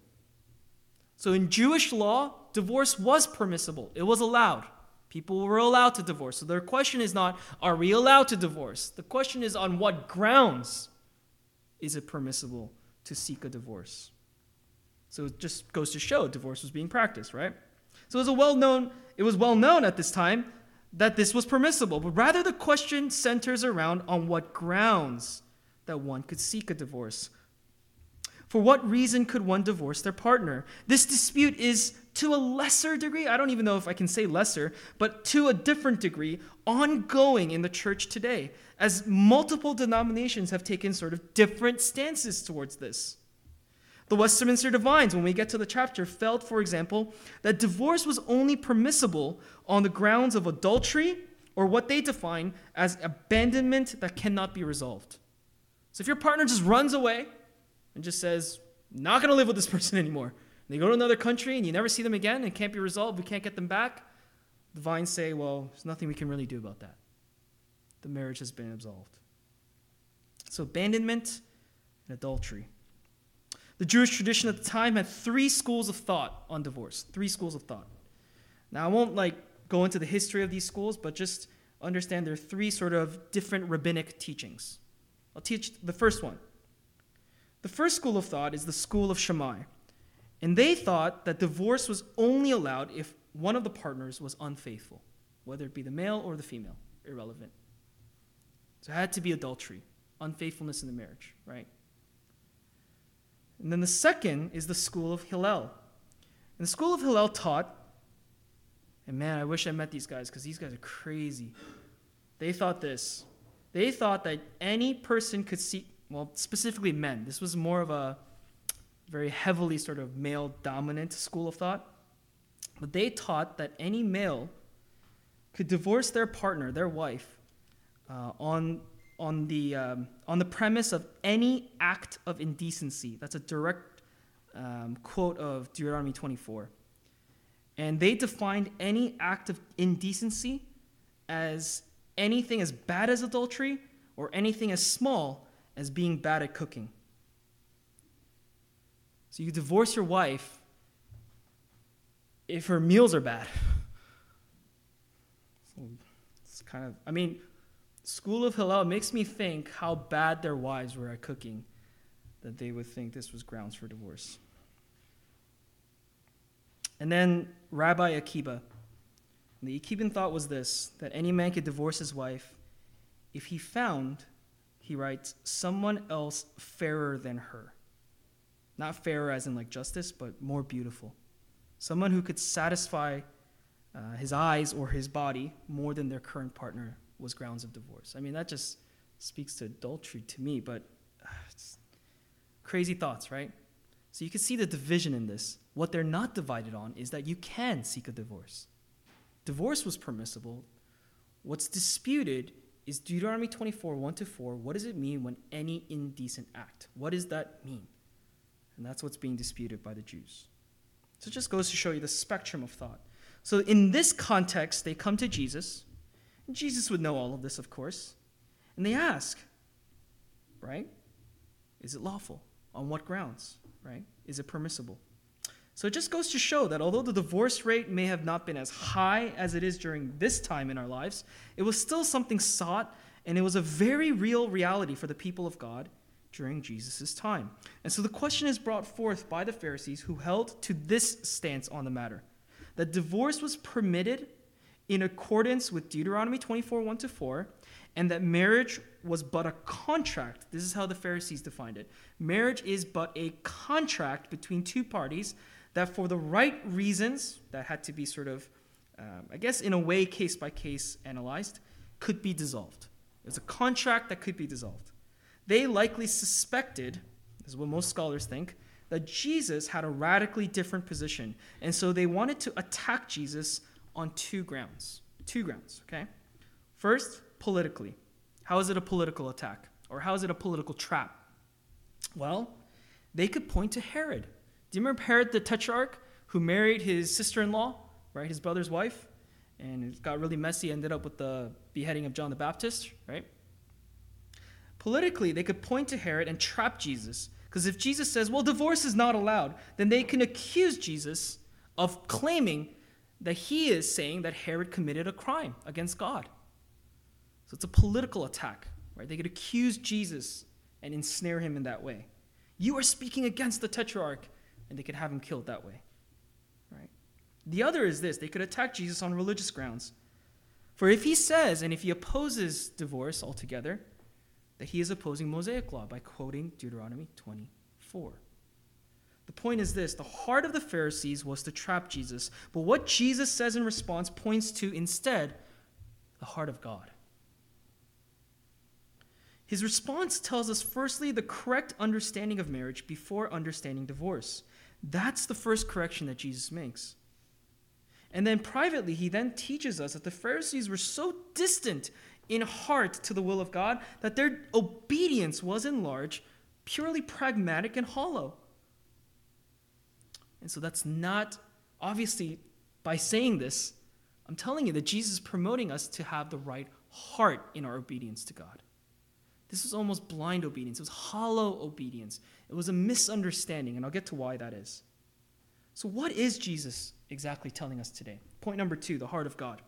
So, in Jewish law, divorce was permissible, it was allowed. People were allowed to divorce. So, their question is not, are we allowed to divorce? The question is, on what grounds is it permissible to seek a divorce? So, it just goes to show divorce was being practiced, right? So, it was, well known, it was well known at this time that this was permissible, but rather the question centers around on what grounds that one could seek a divorce. For what reason could one divorce their partner? This dispute is to a lesser degree, I don't even know if I can say lesser, but to a different degree, ongoing in the church today, as multiple denominations have taken sort of different stances towards this. The Westminster Divines, when we get to the chapter, felt, for example, that divorce was only permissible on the grounds of adultery or what they define as abandonment that cannot be resolved. So if your partner just runs away and just says, not going to live with this person anymore, they go to another country and you never see them again and can't be resolved, we can't get them back, the Divines say, well, there's nothing we can really do about that. The marriage has been absolved. So abandonment and adultery. The Jewish tradition at the time had three schools of thought on divorce. Three schools of thought. Now, I won't like go into the history of these schools, but just understand there are three sort of different rabbinic teachings. I'll teach the first one. The first school of thought is the school of Shammai. And they thought that divorce was only allowed if one of the partners was unfaithful, whether it be the male or the female, irrelevant. So it had to be adultery, unfaithfulness in the marriage, right? And then the second is the school of Hillel. And the school of Hillel taught, and man, I wish I met these guys because these guys are crazy. They thought this. They thought that any person could see, well, specifically men. This was more of a very heavily sort of male dominant school of thought. But they taught that any male could divorce their partner, their wife, uh, on on the, um, on the premise of any act of indecency. That's a direct um, quote of Deuteronomy 24. And they defined any act of indecency as anything as bad as adultery or anything as small as being bad at cooking. So you divorce your wife if her meals are bad. So it's kind of, I mean, School of Hillel makes me think how bad their wives were at cooking that they would think this was grounds for divorce. And then Rabbi Akiba. The Akiban thought was this that any man could divorce his wife if he found, he writes, someone else fairer than her. Not fairer as in like justice, but more beautiful. Someone who could satisfy uh, his eyes or his body more than their current partner was grounds of divorce. I mean, that just speaks to adultery to me, but uh, crazy thoughts, right? So you can see the division in this. What they're not divided on is that you can seek a divorce. Divorce was permissible. What's disputed is Deuteronomy 24, 1 to 4. What does it mean when any indecent act? What does that mean? And that's what's being disputed by the Jews. So it just goes to show you the spectrum of thought. So in this context, they come to Jesus. Jesus would know all of this, of course. And they ask, right? Is it lawful? On what grounds? Right? Is it permissible? So it just goes to show that although the divorce rate may have not been as high as it is during this time in our lives, it was still something sought and it was a very real reality for the people of God during Jesus' time. And so the question is brought forth by the Pharisees who held to this stance on the matter that divorce was permitted in accordance with Deuteronomy 24 1 to 4, and that marriage was but a contract. This is how the Pharisees defined it. Marriage is but a contract between two parties that, for the right reasons, that had to be sort of, um, I guess, in a way, case by case analyzed, could be dissolved. It's a contract that could be dissolved. They likely suspected, this is what most scholars think, that Jesus had a radically different position. And so they wanted to attack Jesus on two grounds. Two grounds, okay? First, politically. How is it a political attack? Or how is it a political trap? Well, they could point to Herod. Do you remember Herod the Tetrarch who married his sister in law, right? His brother's wife? And it got really messy, ended up with the beheading of John the Baptist, right? Politically, they could point to Herod and trap Jesus. Because if Jesus says, well, divorce is not allowed, then they can accuse Jesus of claiming that he is saying that Herod committed a crime against God. So it's a political attack, right? They could accuse Jesus and ensnare him in that way. You are speaking against the tetrarch, and they could have him killed that way, right? The other is this they could attack Jesus on religious grounds. For if he says and if he opposes divorce altogether, that he is opposing Mosaic law by quoting Deuteronomy 24. The point is this the heart of the Pharisees was to trap Jesus, but what Jesus says in response points to instead the heart of God. His response tells us, firstly, the correct understanding of marriage before understanding divorce. That's the first correction that Jesus makes. And then privately, he then teaches us that the Pharisees were so distant in heart to the will of God that their obedience was in large purely pragmatic and hollow. And so that's not, obviously, by saying this, I'm telling you that Jesus is promoting us to have the right heart in our obedience to God. This was almost blind obedience. It was hollow obedience. It was a misunderstanding, and I'll get to why that is. So, what is Jesus exactly telling us today? Point number two the heart of God.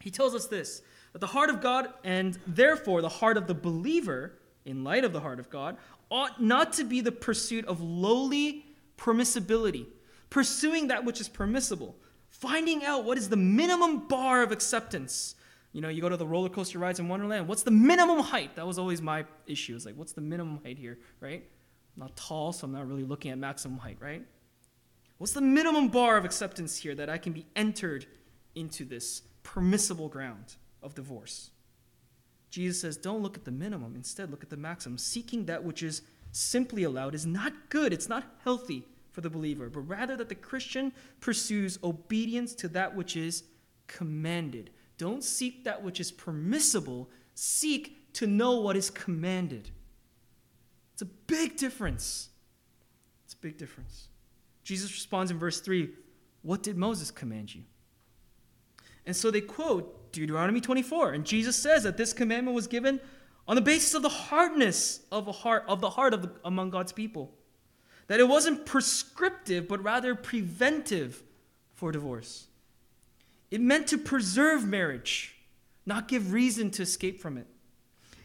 He tells us this that the heart of God, and therefore the heart of the believer, in light of the heart of God, ought not to be the pursuit of lowly permissibility, pursuing that which is permissible, finding out what is the minimum bar of acceptance. You know, you go to the roller coaster rides in Wonderland. What's the minimum height? That was always my issue. It's like, what's the minimum height here, right? I'm not tall, so I'm not really looking at maximum height, right? What's the minimum bar of acceptance here that I can be entered into this permissible ground of divorce? Jesus says, don't look at the minimum, instead, look at the maximum. Seeking that which is simply allowed is not good, it's not healthy for the believer, but rather that the Christian pursues obedience to that which is commanded. Don't seek that which is permissible, seek to know what is commanded. It's a big difference. It's a big difference. Jesus responds in verse 3 What did Moses command you? And so they quote Deuteronomy 24, and Jesus says that this commandment was given on the basis of the hardness of, a heart, of the heart of the, among God's people. That it wasn't prescriptive, but rather preventive for divorce. It meant to preserve marriage, not give reason to escape from it.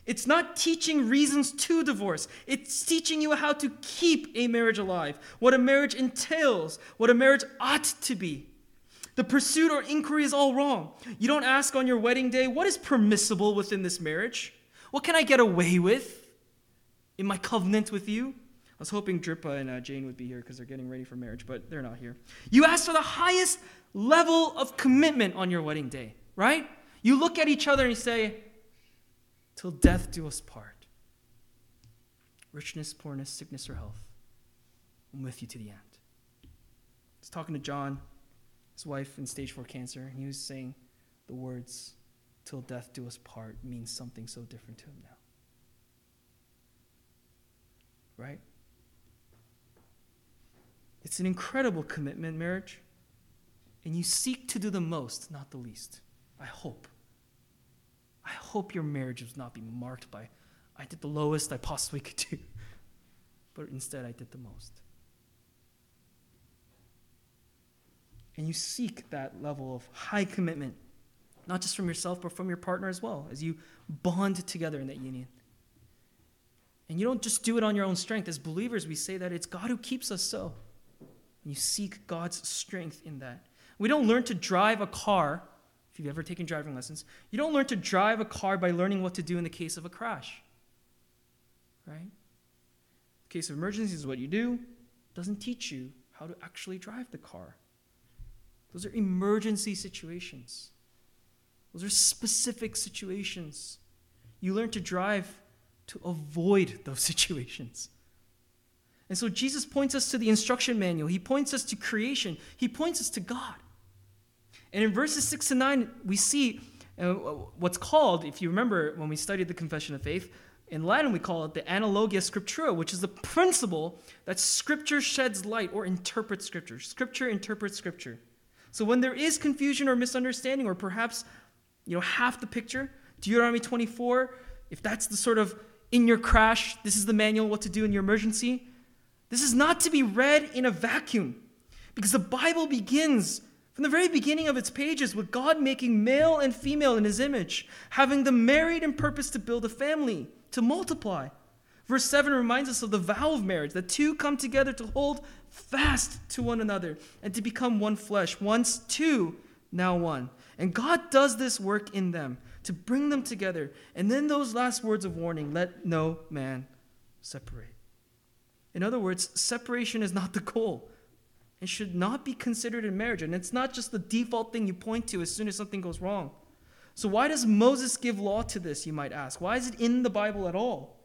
It's not teaching reasons to divorce. It's teaching you how to keep a marriage alive, what a marriage entails, what a marriage ought to be. The pursuit or inquiry is all wrong. You don't ask on your wedding day, what is permissible within this marriage? What can I get away with in my covenant with you? I was hoping Drippa and uh, Jane would be here because they're getting ready for marriage, but they're not here. You ask for the highest level of commitment on your wedding day, right? You look at each other and you say, till death do us part. Richness, poorness, sickness, or health. I'm with you to the end. I was talking to John, his wife in stage four cancer, and he was saying the words, till death do us part, means something so different to him now. Right? It's an incredible commitment, marriage. And you seek to do the most, not the least. I hope. I hope your marriage will not be marked by, I did the lowest I possibly could do, but instead I did the most. And you seek that level of high commitment, not just from yourself, but from your partner as well, as you bond together in that union. And you don't just do it on your own strength. As believers, we say that it's God who keeps us so. And you seek God's strength in that. We don't learn to drive a car if you've ever taken driving lessons, you don't learn to drive a car by learning what to do in the case of a crash. Right? In case of emergencies what you do. Doesn't teach you how to actually drive the car. Those are emergency situations. Those are specific situations. You learn to drive to avoid those situations. And so Jesus points us to the instruction manual. He points us to creation. He points us to God. And in verses 6 to 9, we see uh, what's called, if you remember when we studied the Confession of Faith, in Latin we call it the analogia scriptura, which is the principle that Scripture sheds light or interprets Scripture. Scripture interprets Scripture. So when there is confusion or misunderstanding, or perhaps you know half the picture, Deuteronomy 24, if that's the sort of in your crash, this is the manual what to do in your emergency. This is not to be read in a vacuum, because the Bible begins from the very beginning of its pages, with God making male and female in his image, having them married in purpose to build a family, to multiply. Verse 7 reminds us of the vow of marriage that two come together to hold fast to one another and to become one flesh. Once two, now one. And God does this work in them to bring them together. And then those last words of warning let no man separate. In other words, separation is not the goal. It should not be considered in marriage. And it's not just the default thing you point to as soon as something goes wrong. So, why does Moses give law to this, you might ask? Why is it in the Bible at all?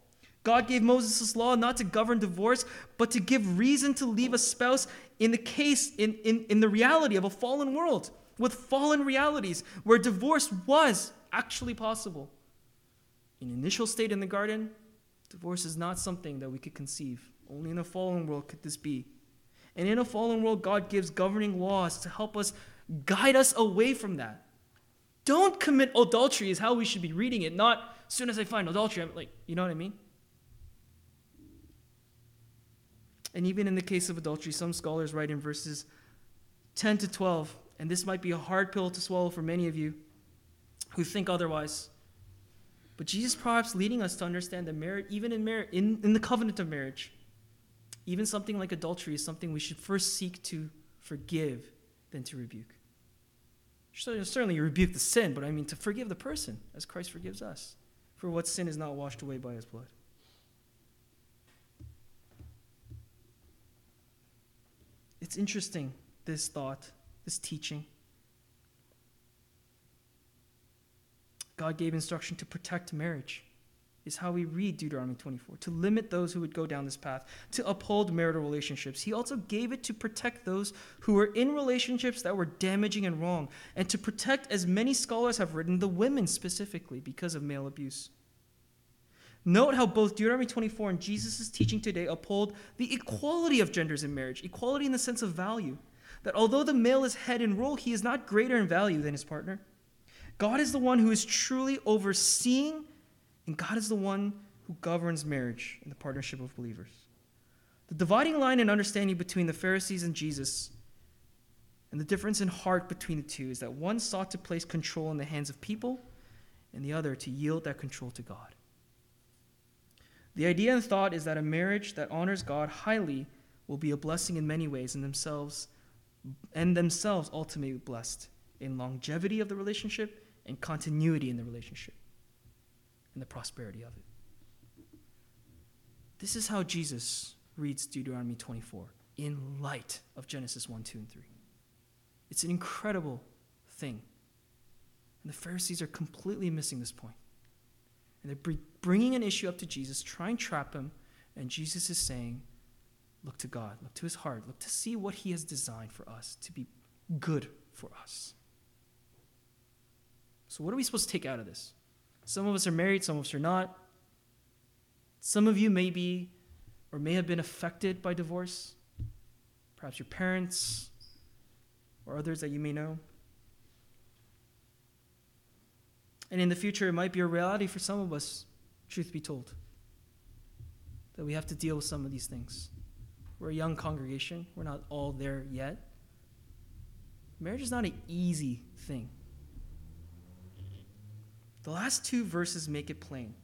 God gave Moses this law not to govern divorce, but to give reason to leave a spouse in the case, in, in, in the reality of a fallen world, with fallen realities, where divorce was actually possible. In initial state in the garden, divorce is not something that we could conceive. Only in a fallen world could this be. And in a fallen world, God gives governing laws to help us guide us away from that. Don't commit adultery is how we should be reading it, not as soon as I find adultery, I'm like, you know what I mean? And even in the case of adultery, some scholars write in verses 10 to 12, and this might be a hard pill to swallow for many of you who think otherwise. But Jesus perhaps leading us to understand that marriage, even in in, in the covenant of marriage, even something like adultery is something we should first seek to forgive than to rebuke. Certainly, you rebuke the sin, but I mean to forgive the person as Christ forgives us for what sin is not washed away by his blood. It's interesting, this thought, this teaching. God gave instruction to protect marriage is how we read Deuteronomy 24 to limit those who would go down this path, to uphold marital relationships. He also gave it to protect those who were in relationships that were damaging and wrong, and to protect, as many scholars have written, the women specifically because of male abuse. Note how both Deuteronomy 24 and Jesus' teaching today uphold the equality of genders in marriage, equality in the sense of value. That although the male is head in role, he is not greater in value than his partner. God is the one who is truly overseeing and God is the one who governs marriage and the partnership of believers. The dividing line in understanding between the Pharisees and Jesus and the difference in heart between the two is that one sought to place control in the hands of people, and the other to yield that control to God. The idea and thought is that a marriage that honors God highly will be a blessing in many ways in themselves and themselves ultimately blessed in longevity of the relationship and continuity in the relationship and the prosperity of it. This is how Jesus reads Deuteronomy 24 in light of Genesis 1, 2, and 3. It's an incredible thing. And the Pharisees are completely missing this point. And they're bringing an issue up to Jesus, trying to trap him, and Jesus is saying, Look to God, look to his heart, look to see what he has designed for us to be good for us. So, what are we supposed to take out of this? Some of us are married, some of us are not. Some of you may be or may have been affected by divorce. Perhaps your parents or others that you may know. And in the future, it might be a reality for some of us, truth be told, that we have to deal with some of these things. We're a young congregation, we're not all there yet. Marriage is not an easy thing. The last two verses make it plain.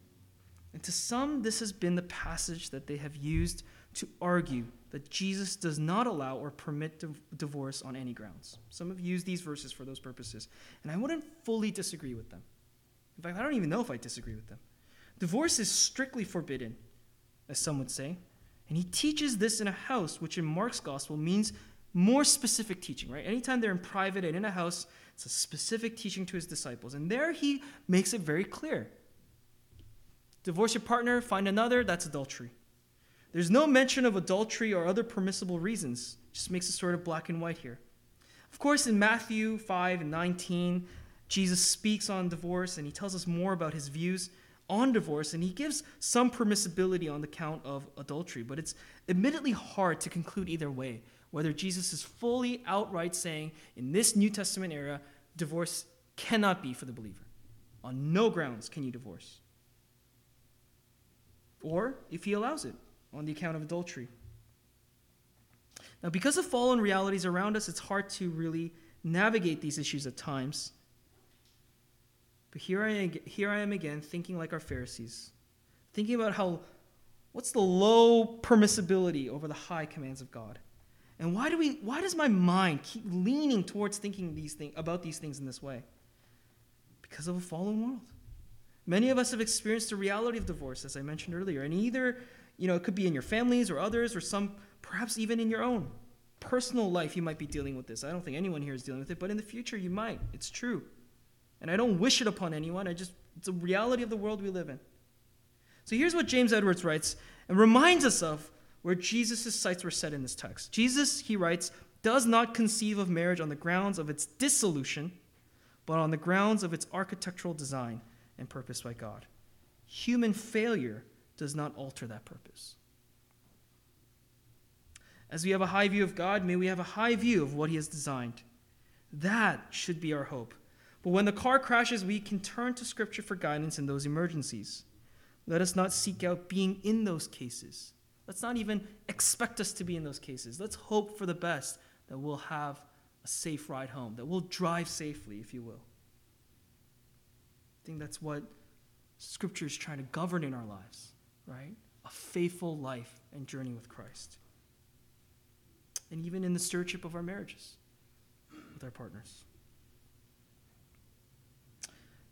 And to some, this has been the passage that they have used to argue that Jesus does not allow or permit div- divorce on any grounds. Some have used these verses for those purposes, and I wouldn't fully disagree with them. In fact, I don't even know if I disagree with them. Divorce is strictly forbidden, as some would say, and he teaches this in a house, which in Mark's gospel means more specific teaching, right? Anytime they're in private and in a house, it's a specific teaching to his disciples. And there he makes it very clear. Divorce your partner, find another, that's adultery. There's no mention of adultery or other permissible reasons. Just makes it sort of black and white here. Of course, in Matthew 5 and 19, Jesus speaks on divorce and he tells us more about his views on divorce and he gives some permissibility on the count of adultery, but it's admittedly hard to conclude either way whether Jesus is fully outright saying in this New Testament era, divorce cannot be for the believer. On no grounds can you divorce. Or if he allows it on the account of adultery. Now, because of fallen realities around us, it's hard to really navigate these issues at times. But here I, am, here I am again, thinking like our Pharisees, thinking about how, what's the low permissibility over the high commands of God? And why, do we, why does my mind keep leaning towards thinking these thing, about these things in this way? Because of a fallen world. Many of us have experienced the reality of divorce, as I mentioned earlier, and either, you know, it could be in your families or others, or some, perhaps even in your own personal life, you might be dealing with this. I don't think anyone here is dealing with it, but in the future, you might. It's true. And I don't wish it upon anyone. I just, it's a reality of the world we live in. So here's what James Edwards writes and reminds us of where Jesus' sights were set in this text. Jesus, he writes, does not conceive of marriage on the grounds of its dissolution, but on the grounds of its architectural design and purpose by God. Human failure does not alter that purpose. As we have a high view of God, may we have a high view of what He has designed. That should be our hope. But when the car crashes, we can turn to Scripture for guidance in those emergencies. Let us not seek out being in those cases Let's not even expect us to be in those cases. Let's hope for the best that we'll have a safe ride home, that we'll drive safely, if you will. I think that's what Scripture is trying to govern in our lives, right? A faithful life and journey with Christ. And even in the stewardship of our marriages with our partners.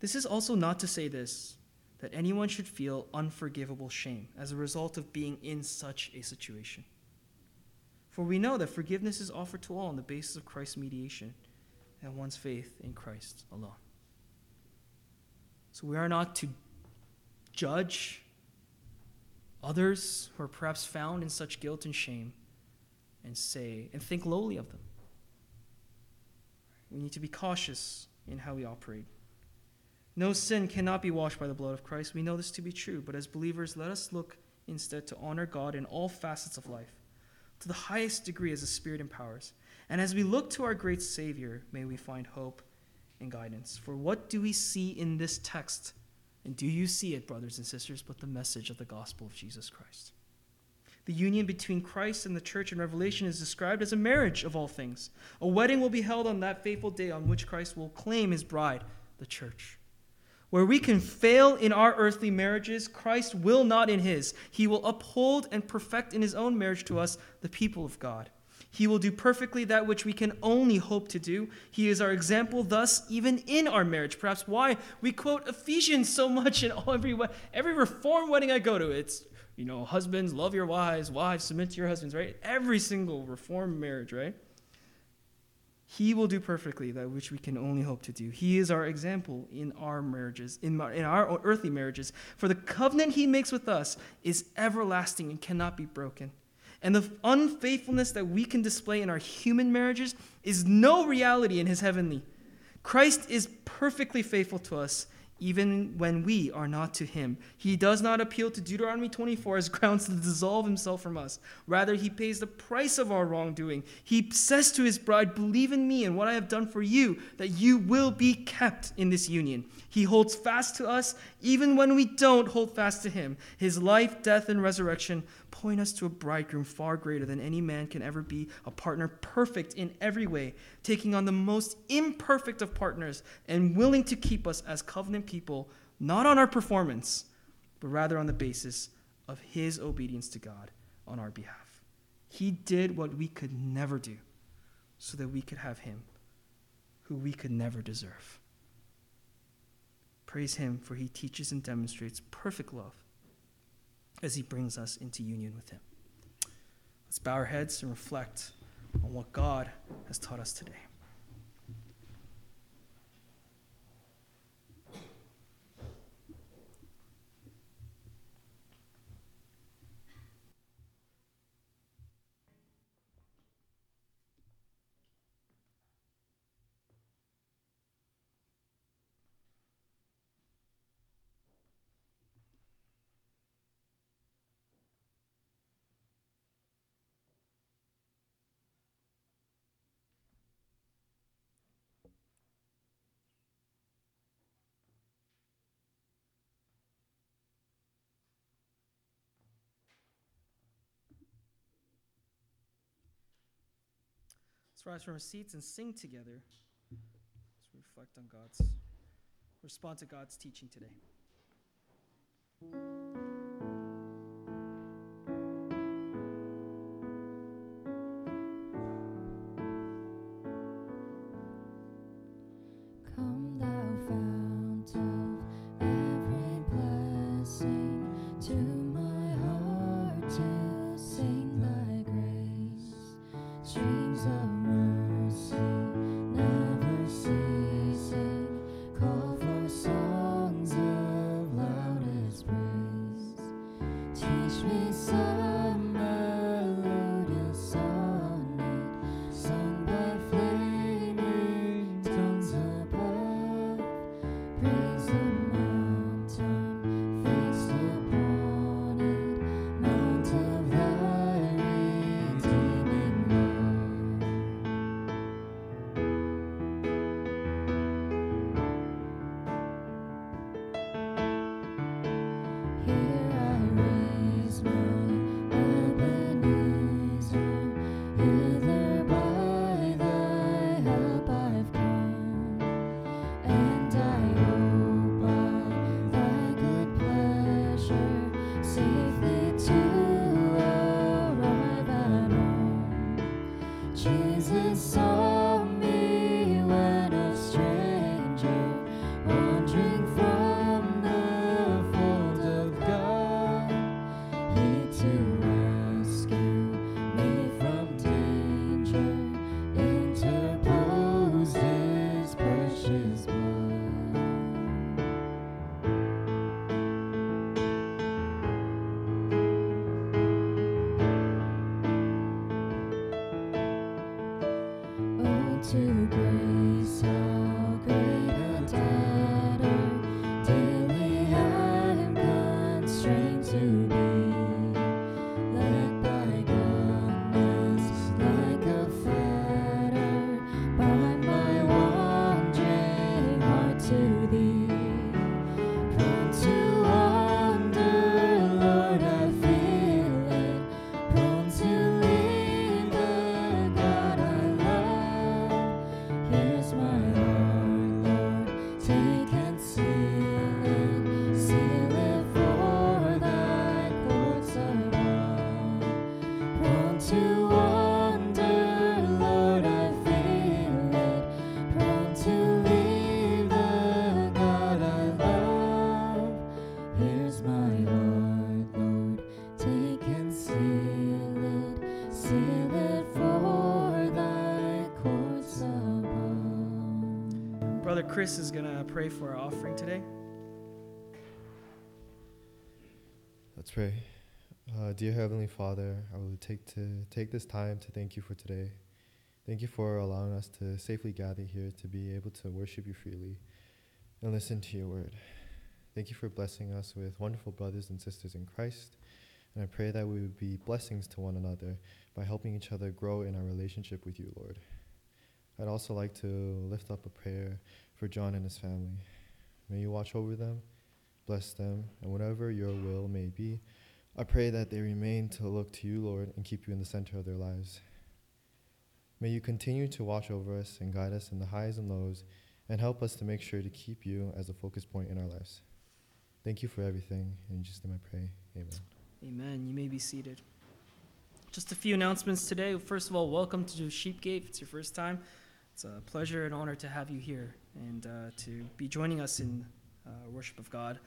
This is also not to say this that anyone should feel unforgivable shame as a result of being in such a situation. For we know that forgiveness is offered to all on the basis of Christ's mediation and one's faith in Christ alone. So we are not to judge others who are perhaps found in such guilt and shame and say and think lowly of them. We need to be cautious in how we operate. No sin cannot be washed by the blood of Christ. We know this to be true, but as believers, let us look instead to honor God in all facets of life, to the highest degree as the Spirit empowers. And as we look to our great Savior, may we find hope and guidance. For what do we see in this text? And do you see it, brothers and sisters, but the message of the gospel of Jesus Christ? The union between Christ and the church in Revelation is described as a marriage of all things. A wedding will be held on that fateful day on which Christ will claim his bride, the church. Where we can fail in our earthly marriages, Christ will not in his. He will uphold and perfect in his own marriage to us, the people of God. He will do perfectly that which we can only hope to do. He is our example, thus, even in our marriage. Perhaps why we quote Ephesians so much in every, every reform wedding I go to. It's, you know, husbands, love your wives, wives, submit to your husbands, right? Every single reformed marriage, right? He will do perfectly that which we can only hope to do. He is our example in our marriages, in, in our earthly marriages. For the covenant he makes with us is everlasting and cannot be broken. And the unfaithfulness that we can display in our human marriages is no reality in his heavenly. Christ is perfectly faithful to us, even when we are not to him. He does not appeal to Deuteronomy 24 as grounds to dissolve himself from us. Rather, he pays the price of our wrongdoing. He says to his bride, Believe in me and what I have done for you, that you will be kept in this union. He holds fast to us even when we don't hold fast to him. His life, death, and resurrection point us to a bridegroom far greater than any man can ever be, a partner perfect in every way, taking on the most imperfect of partners and willing to keep us as covenant people, not on our performance, but rather on the basis of his obedience to God on our behalf. He did what we could never do so that we could have him, who we could never deserve. Praise him, for he teaches and demonstrates perfect love as he brings us into union with him. Let's bow our heads and reflect on what God has taught us today. Let's rise from our seats and sing together we reflect on God's, respond to God's teaching today. Chris is going to pray for our offering today. Let's pray. Uh, dear Heavenly Father, I will take to take this time to thank you for today. Thank you for allowing us to safely gather here to be able to worship you freely and listen to your word. Thank you for blessing us with wonderful brothers and sisters in Christ. And I pray that we would be blessings to one another by helping each other grow in our relationship with you, Lord. I'd also like to lift up a prayer for John and his family. May you watch over them, bless them, and whatever your will may be, I pray that they remain to look to you, Lord, and keep you in the center of their lives. May you continue to watch over us and guide us in the highs and lows, and help us to make sure to keep you as a focus point in our lives. Thank you for everything. In Jesus' name I pray. Amen. Amen. You may be seated. Just a few announcements today. First of all, welcome to Sheep Gate. If it's your first time, it's a pleasure and honor to have you here and uh, to be joining us in uh, worship of God.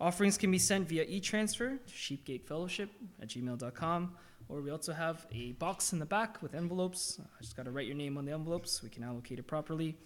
Offerings can be sent via e-transfer to sheepgatefellowship at gmail.com, or we also have a box in the back with envelopes. I just got to write your name on the envelopes so we can allocate it properly.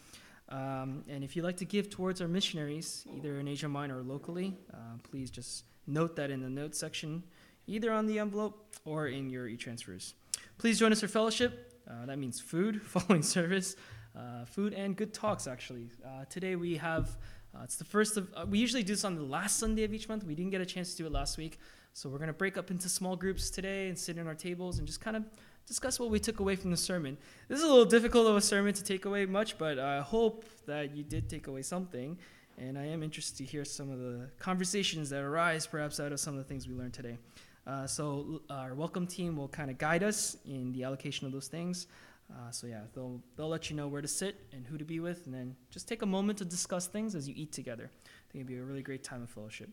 Um, and if you'd like to give towards our missionaries, either in Asia Minor or locally, uh, please just note that in the notes section, either on the envelope or in your e-transfers. Please join us for fellowship. Uh, that means food following service, uh, food and good talks. Actually, uh, today we have. Uh, it's the first of. Uh, we usually do this on the last Sunday of each month. We didn't get a chance to do it last week, so we're gonna break up into small groups today and sit in our tables and just kind of discuss what we took away from the sermon. This is a little difficult of a sermon to take away much, but I hope that you did take away something. And I am interested to hear some of the conversations that arise perhaps out of some of the things we learned today. Uh, so our welcome team will kind of guide us in the allocation of those things. Uh, so yeah, they'll they'll let you know where to sit and who to be with, and then just take a moment to discuss things as you eat together. I think it'd be a really great time of fellowship.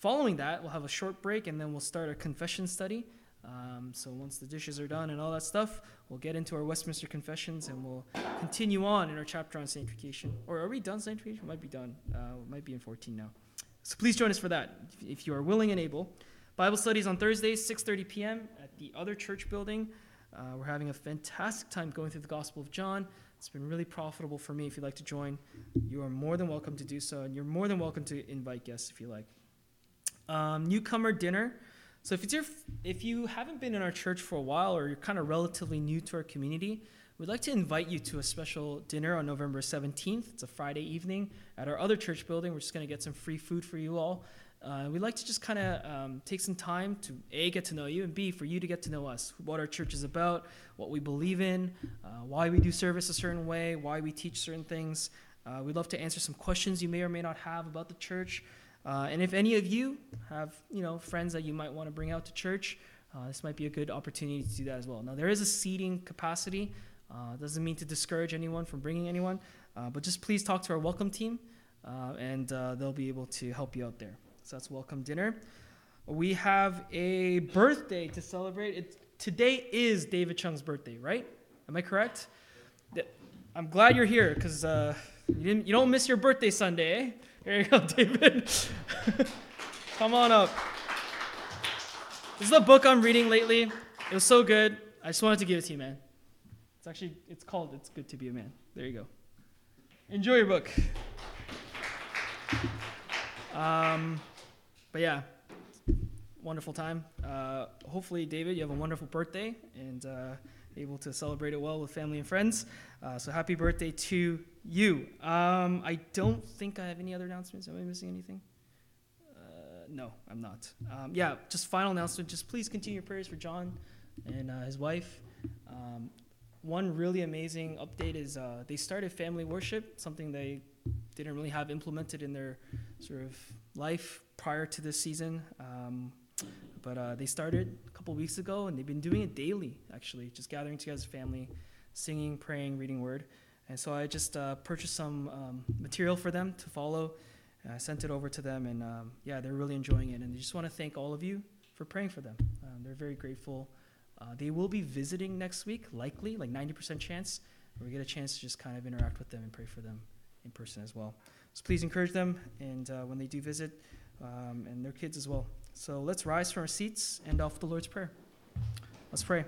Following that, we'll have a short break, and then we'll start our confession study. Um, so once the dishes are done and all that stuff, we'll get into our Westminster Confessions, and we'll continue on in our chapter on sanctification. Or are we done sanctification? Might be done. Uh, might be in 14 now. So please join us for that if, you are willing and able. Bible studies on Thursdays, 6:30 p.m. at the other church building. Uh, we're having a fantastic time going through the Gospel of John. It's been really profitable for me. If you'd like to join, you are more than welcome to do so, and you're more than welcome to invite guests if you like. Um, newcomer dinner. So if it's your, if you haven't been in our church for a while, or you're kind of relatively new to our community, we'd like to invite you to a special dinner on November 17th. It's a Friday evening at our other church building. We're just going to get some free food for you all. Uh, we'd like to just kind of um, take some time to A, get to know you, and B, for you to get to know us, what our church is about, what we believe in, uh, why we do service a certain way, why we teach certain things. Uh, we'd love to answer some questions you may or may not have about the church. Uh, and if any of you have, you know, friends that you might want to bring out to church, uh, this might be a good opportunity to do that as well. Now, there is a seating capacity. Uh, doesn't mean to discourage anyone from bringing anyone, but just please talk to our welcome team, and they'll be able to help you out there. So that's welcome dinner. We have a birthday to celebrate. Today is David Chung's birthday, right? Am I correct? I'm glad you're here because uh, you. You don't miss your birthday Sunday, eh? There you go, David. Come on up. This is the book I'm reading lately. It was so good. I just wanted to give it to you, man. It's actually it's called "It's Good to Be a Man." There you go. Enjoy your book. Um, but yeah, wonderful time. Uh, hopefully, David, you have a wonderful birthday and uh, able to celebrate it well with family and friends. Uh, so happy birthday to you. Um, I don't think I have any other announcements. Am I missing anything? Uh, no, I'm not. Um, yeah, just final announcement. Just please continue your prayers for John and uh, his wife. Um, one really amazing update is uh, they started family worship, something they didn't really have implemented in their sort of life prior to this season. Um, but uh, they started a couple weeks ago, and they've been doing it daily, actually, just gathering together as a family, singing, praying, reading word. And so I just uh, purchased some um, material for them to follow. I sent it over to them, and um, yeah, they're really enjoying it. And they just want to thank all of you for praying for them. Um, they're very grateful. Uh, they will be visiting next week, likely, like 90% chance, where we get a chance to just kind of interact with them and pray for them in person as well. So please encourage them, and uh, when they do visit, um, and their kids as well. So let's rise from our seats and off the Lord's Prayer. Let's pray.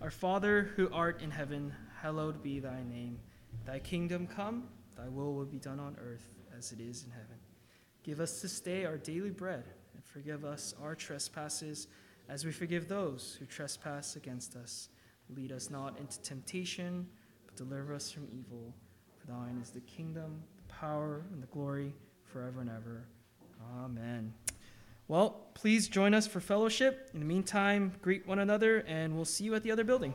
Our Father who art in heaven, hallowed be thy name. Thy kingdom come, thy will will be done on earth as it is in heaven. Give us this day our daily bread, and forgive us our trespasses, as we forgive those who trespass against us. Lead us not into temptation, but deliver us from evil. For thine is the kingdom, the power, and the glory forever and ever. Amen. Well, please join us for fellowship. In the meantime, greet one another, and we'll see you at the other building.